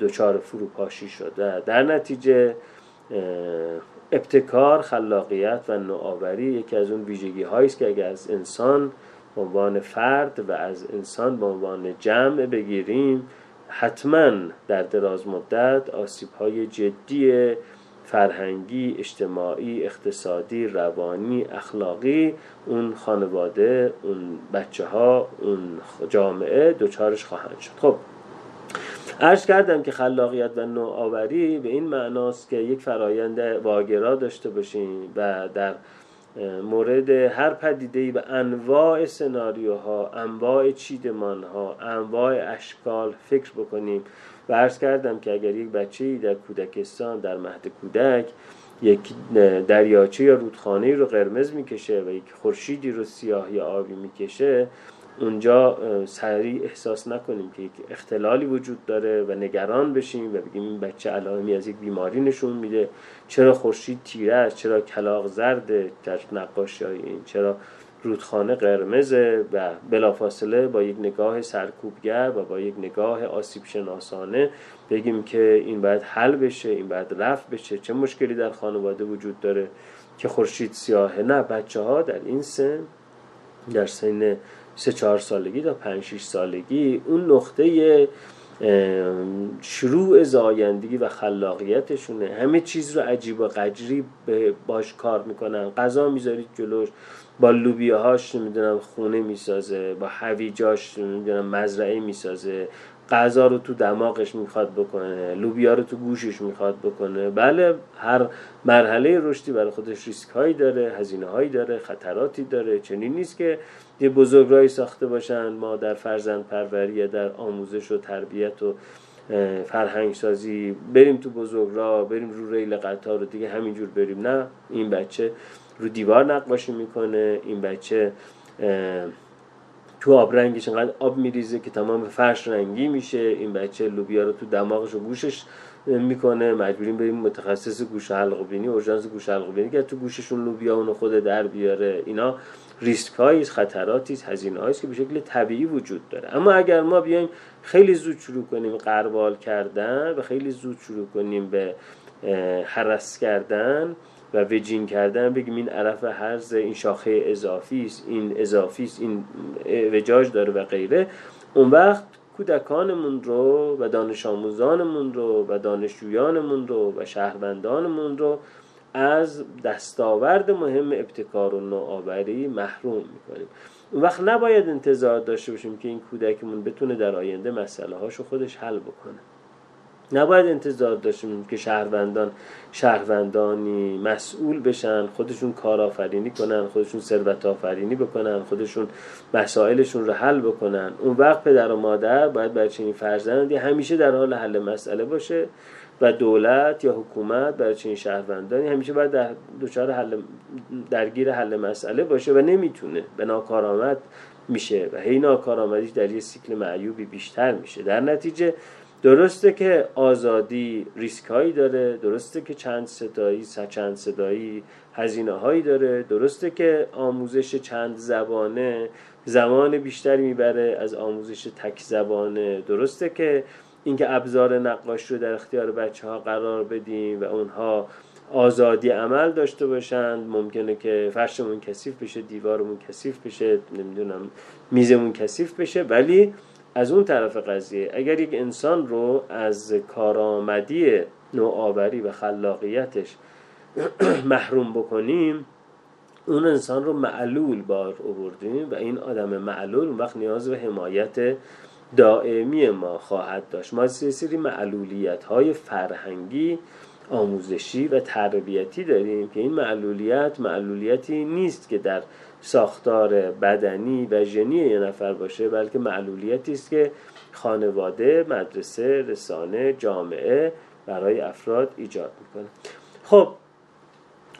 دچار فروپاشی شده در نتیجه ابتکار خلاقیت و نوآوری یکی از اون ویژگی هایی است که اگر از انسان به عنوان فرد و از انسان به عنوان جمع بگیریم حتما در دراز مدت آسیب های جدی فرهنگی، اجتماعی، اقتصادی، روانی، اخلاقی اون خانواده، اون بچه ها، اون جامعه دوچارش خواهند شد. خب عرض کردم که خلاقیت و نوآوری به این معناست که یک فرایند واگرا داشته باشیم و در مورد هر پدیده به انواع سناریوها انواع چیدمانها انواع اشکال فکر بکنیم. و عرض کردم که اگر یک بچه در کودکستان در مهد کودک یک دریاچه یا رودخانه رو قرمز می‌کشه و یک خورشیدی رو سیاه یا آبی می‌کشه اونجا سریع احساس نکنیم که یک اختلالی وجود داره و نگران بشیم و بگیم این بچه علائمی از یک بیماری نشون میده. چرا خورشید تیره است؟ چرا کلاق زرده در نقاشی این؟ چرا رودخانه قرمزه و بلافاصله با یک نگاه سرکوبگر و با یک نگاه آسیب شناسانه بگیم که این باید حل بشه این باید رفت بشه. چه مشکلی در خانواده وجود داره که خورشید سیاهه؟ نه بچه ها در این سن در سن سه چهار سالگی تا پنج شیش سالگی اون نقطه شروع زایندگی و خلاقیتشونه. همه چیز رو عجیب و قجری باش کار می‌کنن. غذا می‌ذارید جلوش. با لوبیاهاش نمی‌دونم خونه می‌سازه با هویجاش نمی‌دونم مزرعه می‌سازه. غذا رو تو دماغش می‌خواد بکنه لوبیا رو تو گوشش می‌خواد بکنه. بله هر مرحله رشدی برای خودش ریسک هایی داره هزینه هایی داره خطراتی داره. چنین نیست که یه بزرگراهی ساخته باشن ما در فرزند پروری در آموزش و تربیت و فرهنگ سازی بریم تو بزرگراه بریم رو ریل قطار رو دیگه همینجور بریم. نه این بچه رو دیوار نقاشی می‌کنه این بچه تو آب رنگش انقدر آب میریزه که تمام فرش رنگی میشه. این بچه لوبیا رو تو دماغش و گوشش می‌کنه. مجبوریم بریم متخصص گوش حلق بینی اورژانس گوش حلق بینی که تو گوششون لوبیا اونو خود در بیاره. اینا ریسک هایی خطراتی هزینه که به شکل طبیعی وجود داره. اما اگر ما بیایم خیلی زود شروع کنیم قربال کردن و خیلی زود شروع کنیم به حرس کردن و وجین کردن بگیم این عرف هرز این شاخه اضافی است این اضافی است این وجاج داره و غیره اون وقت کودکانمون رو و دانش آموزانمون رو و دانشجویانمون رو و شهروندانمون رو از دستاورد مهم ابتکار و نوآوری محروم می‌کنیم. اون وقت نباید انتظار داشته باشیم که این کودکمون بتونه در آینده مسئله هاشو خودش حل بکنه. نباید انتظار داشتیم که شهروندان شهروندانی مسئول بشن خودشون کارآفرینی کنن خودشون ثروت آفرینی بکنن خودشون مسائلشون رو حل بکنن. اون وقت پدر و مادر باید برای چنین فرزندی همیشه در حال حل مسئله باشه. و دولت یا حکومت برای چنین شهروندانی همیشه باید در دچار حل درگیر حل مسئله باشه و نمی‌تونه به ناکارآمد میشه و هی ناکارآمدیش در یه سیکل معیوبی بیشتر میشه. در نتیجه درسته که آزادی ریسک هایی داره درسته که چند صدایی چند صدایی هزینه هایی داره درسته که آموزش چند زبانه زمان بیشتری می‌بره از آموزش تک زبانه درسته که اینکه ابزار نقاش رو در اختیار بچه ها قرار بدیم و اونها آزادی عمل داشته باشند. ممکنه که فرشمون کثیف بشه دیوارمون کثیف بشه نمی‌دونم میزمون کثیف بشه. ولی از اون طرف قضیه اگر یک انسان رو از کارآمدی نوآوری و خلاقیتش محروم بکنیم اون انسان رو معلول بار آوردیم و این آدم معلول اون وقت نیاز به حمایت دائمی ما خواهد داشت. ما سری معلولیت های فرهنگی آموزشی و تربیتی داریم که این معلولیت معلولیتی نیست که در ساختار بدنی و ژنی یه نفر باشه بلکه معلولیتی است که خانواده، مدرسه، رسانه، جامعه برای افراد ایجاد می‌کنه. خب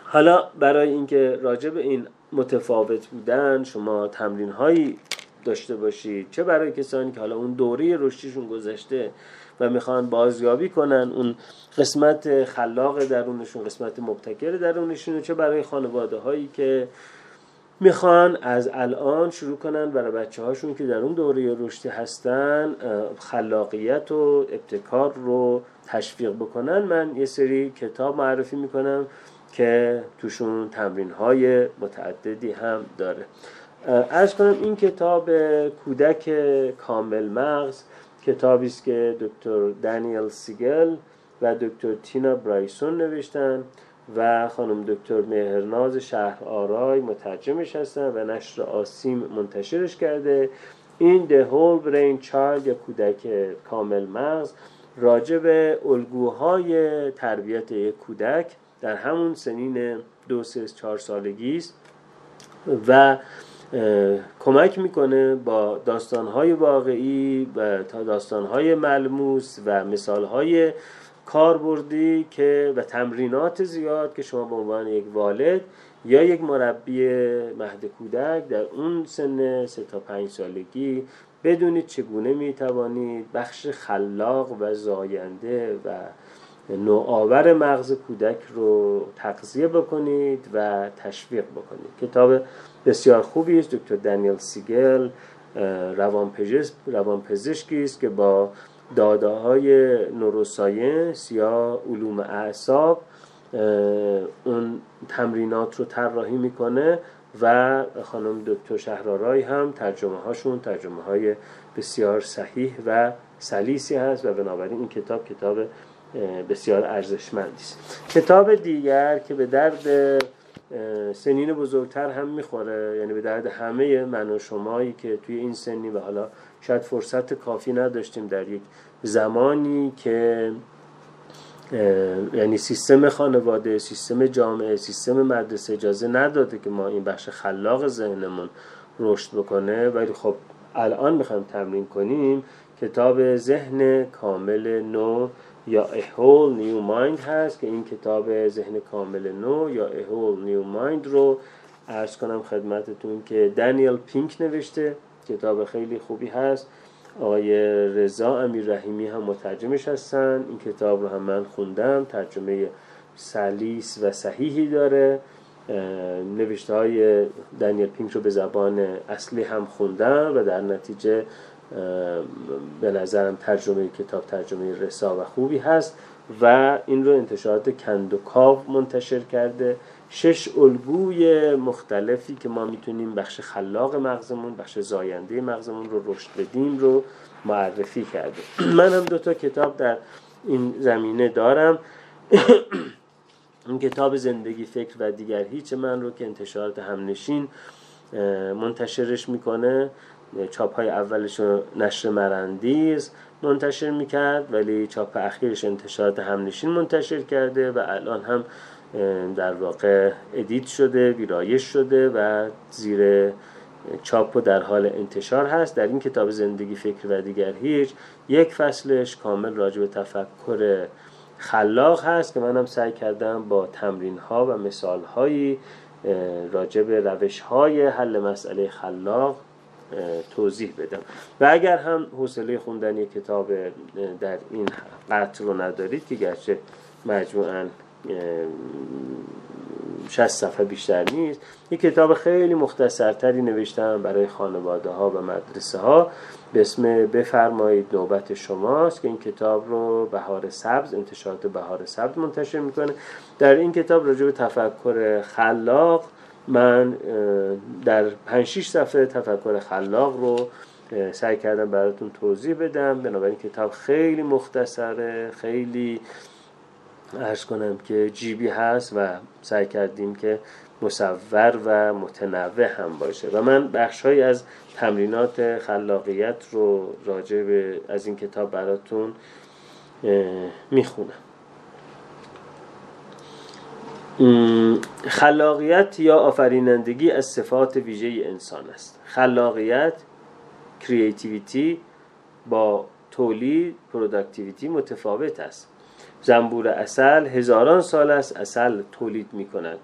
حالا برای اینکه راجع به این متفاوت بودن شما تمرین هایی داشته باشید چه برای کسانی که حالا اون دوره رشدیشون گذشته و می‌خوان بازیابی کنن اون قسمت خلاق درونشون قسمت مبتکر درونشون چه برای خانواده هایی که می‌خوان از الان شروع کنن برای بچه هاشون که در اون دوره رشدی هستن خلاقیت و ابتکار رو تشویق بکنن. من یه سری کتاب معرفی می‌کنم که توشون تمرین های متعددی هم داره. ارز کنم این کتاب کودک کامل مغز کتابی است که دکتر دانیل سیگل و دکتر تینا برایسون نوشتن و خانم دکتر مهرناز شهر آرای مترجمش هستن و نشر آسیم منتشرش کرده. این The Whole Brain Child یا کودک کامل مغز راجع به الگوهای تربیت یک کودک در همون سنین دو سه چهار سالگی است و کمک می‌کنه با داستانهای واقعی و تا داستانهای ملموس و مثالهای کاربردی که و تمرینات زیاد که شما به عنوان یک والد یا یک مربی مهد کودک در اون سن سه تا پنج سالگی بدونید چگونه می توانید بخش خلاق و زاینده و نوآور مغز کودک رو تغذیه بکنید و تشویق بکنید. کتاب بسیار خوبی است. دکتر دانیل سیگل روانپزشکی است که با داده های نوروساینس یا علوم اعصاب اون تمرینات رو طراحی می‌کنه و خانم دکتر شهرارای هم ترجمه هاشون ترجمه های بسیار صحیح و سلیسی هست و بنابراین این کتاب کتاب بسیار ارزشمندی است. کتاب دیگر که به درد سنین بزرگتر هم می‌خوره. یعنی به درد همه من و شمایی که توی این سنی و حالا شاید فرصت کافی نداشتیم در یک زمانی که یعنی سیستم خانواده سیستم جامعه سیستم مدرسه اجازه نداده که ما این بخش خلاق ذهنمون رشد بکنه. ولی خب الان می‌خوایم تمرین کنیم. کتاب ذهن کامل نو یا A Whole New Mind هست که این کتاب ذهن کامل نو یا A Whole New Mind رو ارز کنم خدمتتون که دانیل پینک نوشته. کتاب خیلی خوبی هست. آقای رضا امیر رحیمی هم مترجمش هستن. این کتاب رو هم من خوندم. ترجمه سلیس و صحیحی داره. نوشته های دانیل پینک رو به زبان اصلی هم خوندم و در نتیجه به نظرم ترجمه کتاب ترجمه رسا و خوبی هست و این رو انتشارات کندوکاو منتشر کرده. شش الگوی مختلفی که ما می‌تونیم بخش خلاق مغزمون بخش زاینده مغزمون رو رشد بدیم رو معرفی کرده. من هم دو تا کتاب در این زمینه دارم. این کتاب زندگی فکر و دیگر هیچ من رو که انتشارات همنشین منتشرش می‌کنه. چاپ های اولش رو نشر مرندیز منتشر می‌کرد ولی چاپ اخیرش انتشارات همنشین منتشر کرده و الان هم در واقع ادیت شده ویرایش شده و زیر چاپ و در حال انتشار هست. در این کتاب زندگی فکر و دیگر هیچ یک فصلش کامل راجع به تفکر خلاق هست که منم سعی کردم با تمرین ها و مثال هایی راجع به روش های حل مسئله خلاق توضیح بدم. و اگر هم حوصله خوندن یک کتاب در این قطع رو ندارید که گرچه مجموعاً 60 صفحه بیشتر نیست یک کتاب خیلی مختصرتری نوشتم برای خانواده ها و مدرسه ها به اسم بفرمایید نوبت شماست که این کتاب رو بهار سبز انتشارات بهار سبز منتشر می‌کنه. در این کتاب راجع به تفکر خلاق من در 5 6 صفحه تفکر خلاق رو سعی کردم براتون توضیح بدم. بنابراین کتاب خیلی مختصره خیلی ارز کنم که جیبی هست و سعی کردیم که مصور و متنوع هم باشه. و من بخشهایی از تمرینات خلاقیت رو راجع به از این کتاب براتون می‌خونم. خلاقیت یا آفرینندگی از صفات ویژه انسان است. خلاقیت creativity با تولید productivity متفاوت است. زنبور عسل هزاران سال است عسل تولید می کند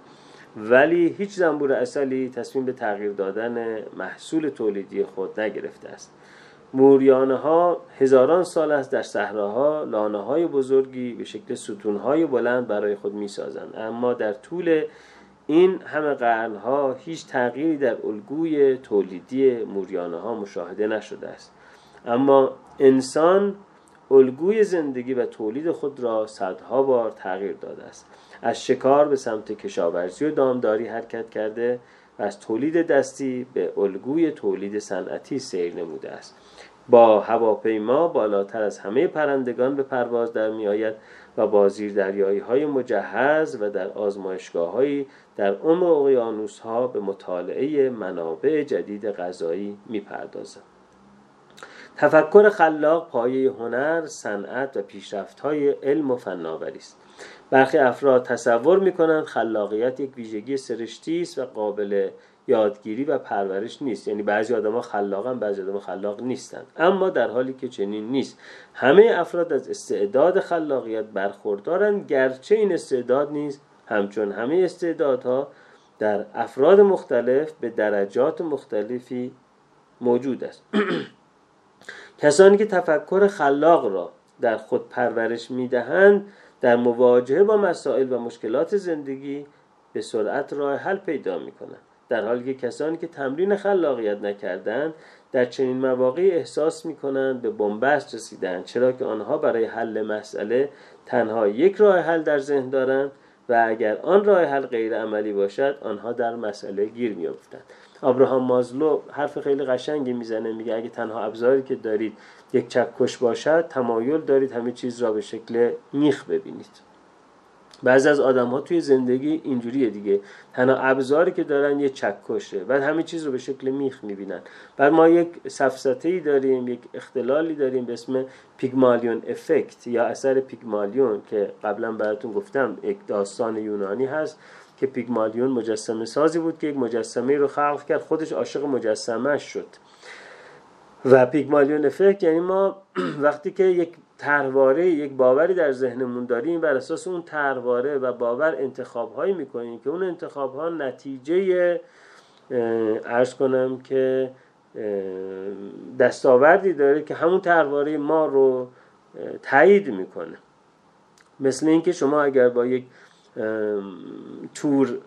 ولی هیچ زنبور اصلی تصمیم به تغییر دادن محصول تولیدی خود نگرفته است. موریانه ها هزاران سال است در صحراها لانه های بزرگی به شکل ستون های بلند برای خود می سازند اما در طول این همه قرنها هیچ تغییری در الگوی تولیدی موریانه ها مشاهده نشده است. اما انسان الگوی زندگی و تولید خود را صدها بار تغییر داده است. از شکار به سمت کشاورزی و دامداری حرکت کرده و از تولید دستی به الگوی تولید صنعتی سیر نموده است. با هواپیما بالاتر از همه پرندگان به پرواز در می آید و با زیر دریایی های مجهز و در آزمایشگاه هایی در عمق اقیانوس ها به مطالعه منابع جدید غذایی می پردازد. تفکر خلاق پایه هنر، صنعت و پیشرفت های علم و فناوری است. برخی افراد تصور می کنند خلاقیت یک ویژگی سرشتی است و قابل یادگیری و پرورش نیست. یعنی بعضی آدما خلاقن بعضی آدما خلاق نیستند اما در حالی که چنین نیست. همه افراد از استعداد خلاقیت برخوردارند گرچه این استعداد نیست همچون همه استعدادها در افراد مختلف به درجات مختلفی موجود است. کسانی که تفکر خلاق را در خود پرورش می‌دهند در مواجهه با مسائل و مشکلات زندگی به سرعت راه حل پیدا می کنند در حالی که کسانی که تمرین خلاقیت نکردند در چنین مواقعی احساس می کنند به بنبست رسیدند چرا که آنها برای حل مسئله تنها یک راه حل در ذهن دارند و اگر آن راه حل غیر عملی باشد آنها در مسئله گیر میافتند. ابراهام مازلو حرف خیلی قشنگی می‌زنه میگه اگه تنها ابزاری که دارید یک چکش باشد تمایل دارید همه چیز را به شکل میخ ببینید. بعضی از آدم ها توی زندگی اینجوریه دیگه. تنها ابزاری که دارن یه چکشه. بعد همه چیز رو به شکل میخ می‌بینن. بعد ما یک سفسته ای داریم یک اختلالی داریم به اسم پیگمالیون افکت یا اثر پیگمالیون که قبلا براتون گفتم یک داستان یونانی هست که پیگمالیون مجسمه سازی بود که یک مجسمه رو خلق کرد. خودش عاشق مجسمه شد. و پیگمالیون افکت یعنی ما وقتی که یک ترواره یک باوری در ذهنمون داریم بر اساس اون ترواره و باور انتخاب هایی می‌کنیم که اون انتخاب ها نتیجه ارز کنم که دستاوردی داره که همون ترواره ما رو تایید می‌کنه. مثل اینکه شما اگر با یک تور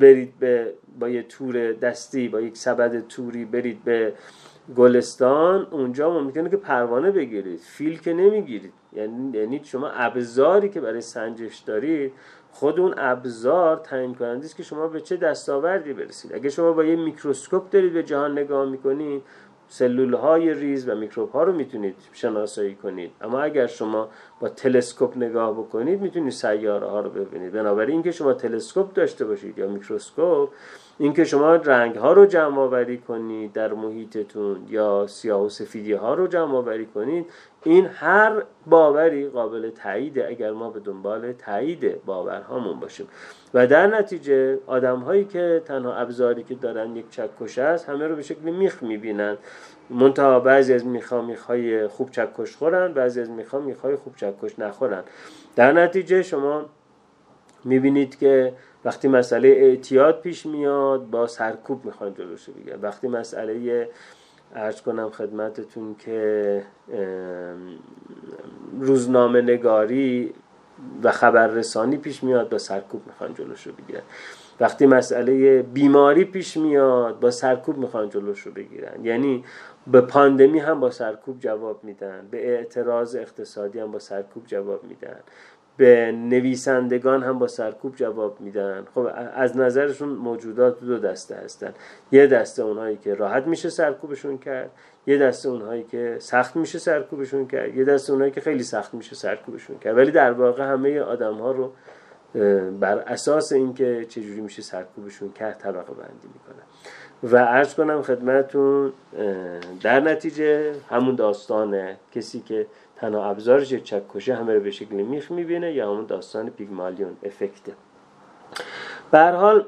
برید به با یک تور دستی با یک سبد توری برید به گلستان اونجا ممکنه که پروانه بگیرید. فیل که نمی‌گیرید. یعنی یعنی شما ابزاری که برای سنجش دارید خود اون ابزار تعیین کننده است که شما به چه دستاوردی برسید. اگه شما با یه میکروسکوپ دارید به جهان نگاه می‌کنید سلول های ریز و میکروب ها رو می‌تونید شناسایی کنید. اما اگر شما با تلسکوپ نگاه بکنید می‌تونید سیاره ها رو ببینید. بنابراین اینکه شما تلسکوپ داشته باشید یا میکروسکوپ اینکه شما رنگ ها رو جمع آوری کنید در محیطتون یا سیاه و سفیدی ها رو جمع آوری کنید این هر باوری قابل تایید اگر ما به دنبال تایید باورهامون باشیم. و در نتیجه آدم هایی که تنها ابزاری که دارن یک چکش است همه رو به شکل میخ می‌بینن. منتها بعضی از میخا میخای خوب چکش خورن بعضی از میخا میخای خوب چکش نخورن. در نتیجه شما می‌بینید که وقتی مسئله اعتیاد پیش میاد با سرکوب می‌خوان جلوشو بگیرن وقتی مسئله ارز کنم خدمتتون که روزنامه نگاری و خبررسانی پیش میاد با سرکوب می‌خوان جلوش رو بگیرن وقتی مسئله بیماری پیش میاد با سرکوب می‌خوان جلوش رو بگیرن. یعنی به پاندمی هم با سرکوب جواب میدن به اعتراض اقتصادی هم با سرکوب جواب میدن. به نویسندگان هم با سرکوب جواب میدن. خب از نظرشون موجودات دو دسته هستن. یه دسته اونایی که راحت میشه سرکوبشون کرد یه دسته اونهایی که سخت میشه سرکوبشون کرد یه دسته اونهایی که خیلی سخت میشه سرکوبشون کرد. ولی در واقع همه آدم ها رو بر اساس اینکه چجوری میشه سرکوبشون کرد طبقه بندی می‌کنن. و عرض کنم خدمتون در نتیجه همون داستانه کسی که تنها ابزارش چک کشه همه رو به شکل میخ می‌بینه یا همون داستان پیگمالیون افکته به حال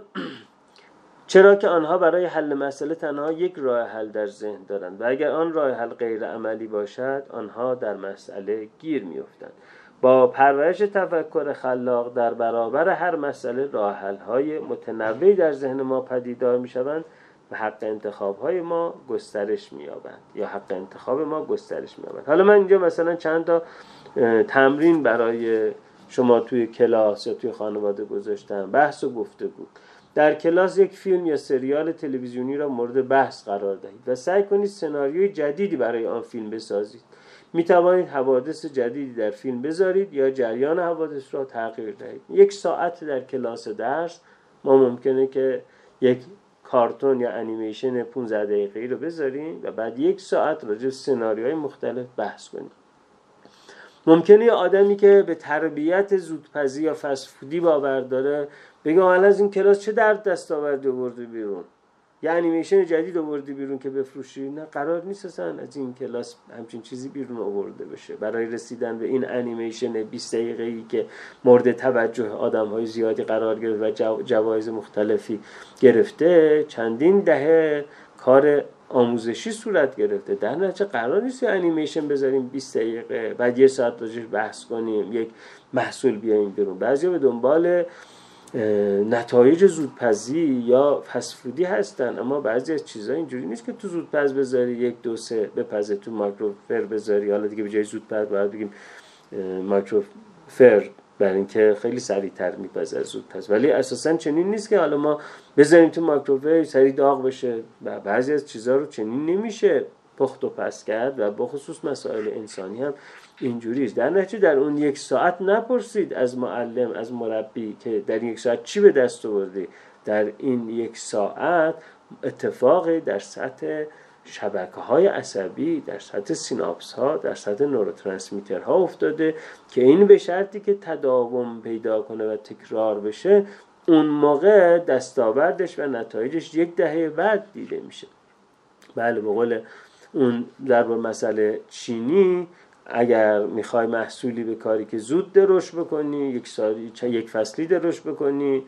چرا که آنها برای حل مسئله تنها یک راه حل در ذهن دارند و اگر آن راه حل غیر عملی باشد آنها در مسئله گیر میافتند. با پرورش تفکر خلاق در برابر هر مسئله راه حل های متنوعی در ذهن ما پدیدار می‌شوند و حق انتخاب های ما گسترش مییابند یا حق انتخاب ما گسترش مییابند حالا من اینجا مثلا چند تا تمرین برای شما توی کلاس یا توی خانواده گذاشتم. بحث و گفتگو. در کلاس یک فیلم یا سریال تلویزیونی را مورد بحث قرار دهید و سعی کنید سناریوی جدیدی برای آن فیلم بسازید. می توانید حوادث جدیدی در فیلم بذارید یا جریان حوادث را تغییر دهید. یک ساعت در کلاس درس. ما ممکنه که یک کارتون یا انیمیشن 15 دقیقه‌ای رو بذاریم و بعد یک ساعت راجع به سناریوهای مختلف بحث کنیم ممکنه یه آدمی که به تربیت زودپزی یا فسفودی باور داره بگه حالا از این کلاس چه درد دست آوردی برده بیرون؟ یه انیمیشن جدید آوردی بیرون که بفروشی؟ نه قرار نیست اصلا از این کلاس همچین چیزی بیرون آورده بشه. برای رسیدن به این انیمیشن 20 دقیقه ای که مورد توجه آدم های زیادی قرار گرفت و جوایز مختلفی گرفته چندین دهه کار آموزشی صورت گرفته. در نتیجه قرار نیست انیمیشن بذاریم 20 دقیقه بعد یه ساعت راجعش بحث کنیم یک محصول بیایم بیرون. بعضیا به دنبال نتایج زودپزی یا فسفودی هستن اما بعضی از چیزها اینجوری نیست که تو زودپز بذاری یک دو سه بپزه تو مایکروفر بذاری. حالا دیگه به جای زودپز باید بگیم مایکروفر برای اینکه خیلی سریعتر میپزه از زودپز. ولی اساسا چنین نیست که حالا ما بذاریم تو مایکروفر سریع داغ بشه. و بعضی از چیزها رو چنین نمیشه پخت و پس کرد و بخصوص مسائل انسانی هم اینجوریست در نتیجه در اون یک ساعت نپرسید از معلم از مربی که در یک ساعت چی به دست آوردی. در این یک ساعت اتفاقی در سطح شبکه های عصبی در سطح سیناپس ها در سطح نوروترانسمیتر ها افتاده که این به شرطی که تداوم پیدا کنه و تکرار بشه اون موقع دستاوردش و نتایجش یک دهه بعد دیده میشه. بله به قول اون در مسئله چینی اگر می‌خوای محصولی به کاری که زود درش بکنی یک, سالی، یک فصلی درش بکنی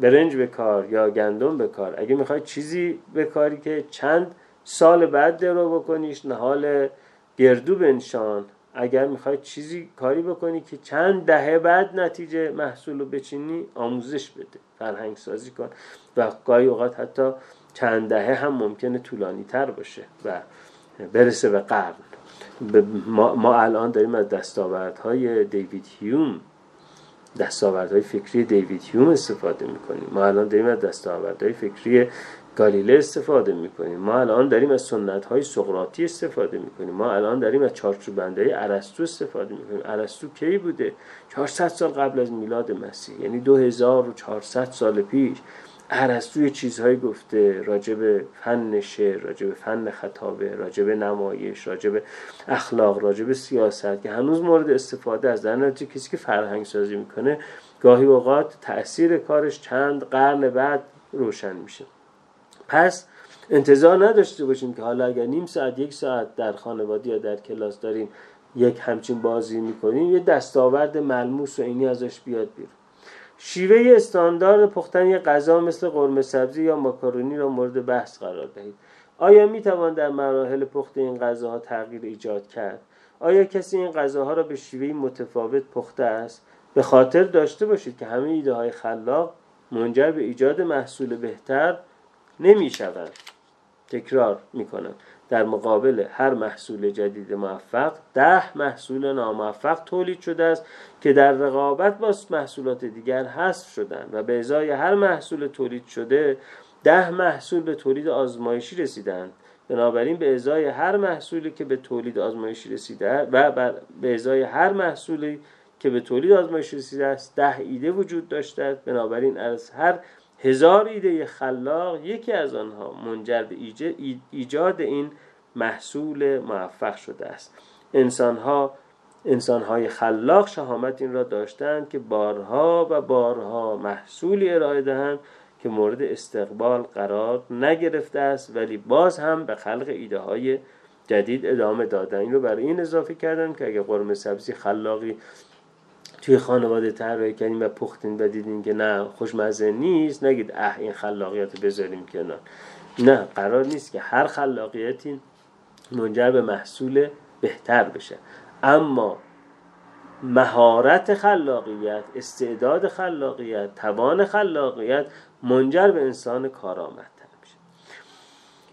برنج به کار یا گندم به کار. اگه می‌خوای چیزی به کاری که چند سال بعد درو بکنیش نهال گردو بنشان. اگر می‌خوای چیزی کاری بکنی که چند دهه بعد نتیجه محصول رو بچینی آموزش بده فرهنگ سازی کن. و گاهی اوقات حتی چند دهه هم ممکنه طولانی تر باشه و برسه به قرن. ما, ما الان داریم از دستاوردهای دیوید هیوم دستاوردهای فکری دیوید هیوم استفاده می‌کنیم. ما الان داریم از دستاوردهای فکری گالیله استفاده می‌کنیم. ما الان داریم از سنت های سقراطی استفاده می‌کنیم. ما الان داریم از چارچوبنده های ارسطو استفاده می‌کنیم. ارسطو کی بوده؟ 400 سال قبل از میلاد مسیح یعنی 2400 سال پیش. ارسطو چیزهایی گفته راجع به فن شعر راجع به فن خطابه راجع به نمایش راجع به اخلاق راجع به سیاست که هنوز مورد استفاده از در نتیجه کسی که فرهنگ سازی می‌کنه گاهی اوقات تاثیر کارش چند قرن بعد روشن میشه. پس انتظار نداشته باشیم که حالا اگر نیم ساعت یک ساعت در خانواده یا در کلاس داریم یک همچین بازی می‌کنیم یه دستاورد ملموس و اینی ازش بیاد بیرون. شیوه استاندارد پختن یک غذا مثل قرمه سبزی یا ماکارونی را مورد بحث قرار دهید. آیا می توان در مراحل پخت این غذاها تغییر ایجاد کرد؟ آیا کسی این غذاها را به شیوه متفاوت پخته است؟ به خاطر داشته باشید که همه ایده های خلاق منجر به ایجاد محصول بهتر نمی شود تکرار می کنم در مقابل هر محصول جدید موفق ده محصول ناموفق تولید شده است که در رقابت با محصولات دیگر حذف شدند و به ازای هر محصول تولید شده ده محصول به تولید آزمایشی رسیدند. بنابراین به ازای هر محصولی که به تولید آزمایشی رسیده و به ازای هر محصولی که به تولید آزمایشی رسیده است ده ایده وجود داشته بنابراین از هر هزار ایده خلاق یکی از آنها منجر به ایجاد این محصول موفق شده است. انسانها انسانهای خلاق شهامت این را داشتند که بارها و بارها محصولی ارائه دهند که مورد استقبال قرار نگرفته است ولی باز هم به خلق ایده های جدید ادامه دادن این رو برای این اضافه کردن که اگه قرمه سبزی خلاقی توی خانواده طراحی کردیم و پختین و دیدین که نه خوشمزه نیست. نگید اه این خلاقیت رو بذاریم کنار. نه قرار نیست که هر خلاقیتی منجر به محصول بهتر بشه. اما مهارت خلاقیت استعداد خلاقیت توان خلاقیت منجر به انسان کارآمدتر میشه.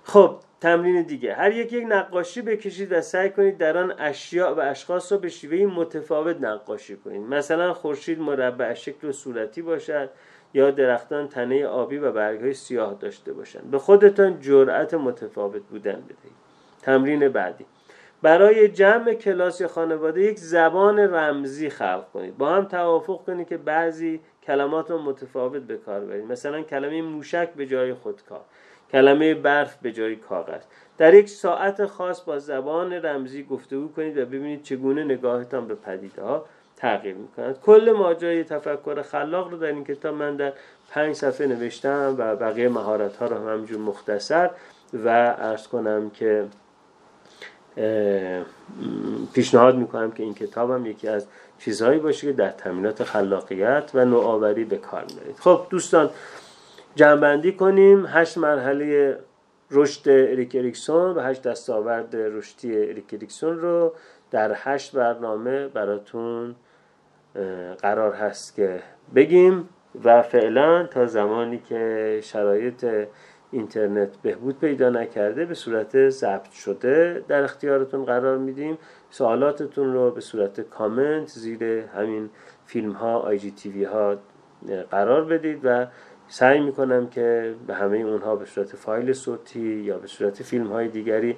خب تمرین دیگه. هر یک یک نقاشی بکشید و سعی کنید در آن اشیاء و اشخاص رو به شیوه متفاوت نقاشی کنید. مثلا خورشید مربع شکل و صورتی باشد یا درختان تنه آبی و برگهای سیاه داشته باشند. به خودتان جرأت متفاوت بودن بدهید. تمرین بعدی. برای جمع کلاس یا خانواده یک زبان رمزی خلق کنید. با هم توافق کنید که بعضی کلمات رو متفاوت به کار برید. مثلا کلمه موشک به جای خودکار. کلمه برف به جای کاغذ. در یک ساعت خاص با زبان رمزی گفتگو کنید و ببینید چگونه نگاهتان به پدیده ها تغییر می‌کند. کل ماجرای تفکر خلاق رو در این کتاب من در پنج صفحه نوشتم و بقیه مهارت ها رو هم همجور مختصر و ارز کنم که پیشنهاد می‌کنم که این کتابم یکی از چیزهایی باشه که در تمرینات خلاقیت و نوآوری به کار می‌برید. خب دوستان جمعبندی کنیم. هشت مرحله رشد اریک اریکسون و هشت دستاورد رشدی اریک اریکسون رو در هشت برنامه براتون قرار هست که بگیم و فعلا تا زمانی که شرایط اینترنت بهبود پیدا نکرده به صورت ضبط شده در اختیارتون قرار میدیم. سوالاتتون رو به صورت کامنت زیر همین فیلم ها آی جی ها قرار بدید و سعی می‌کنم که به همه اونها به صورت فایل صوتی یا به صورت فیلم های دیگری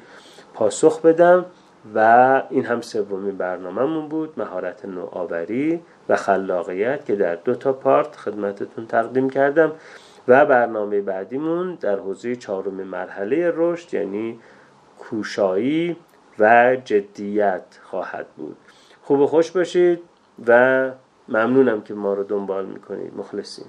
پاسخ بدم و این هم سومین برنامهمون بود مهارت نوآوری و خلاقیت که در دو تا پارت خدمتتون تقدیم کردم و برنامه بعدیمون در حوزه چهارم مرحله رشد یعنی کوشایی و جدیت خواهد بود. خوب و خوش باشید و ممنونم که ما رو دنبال می‌کنید. مخلصیم.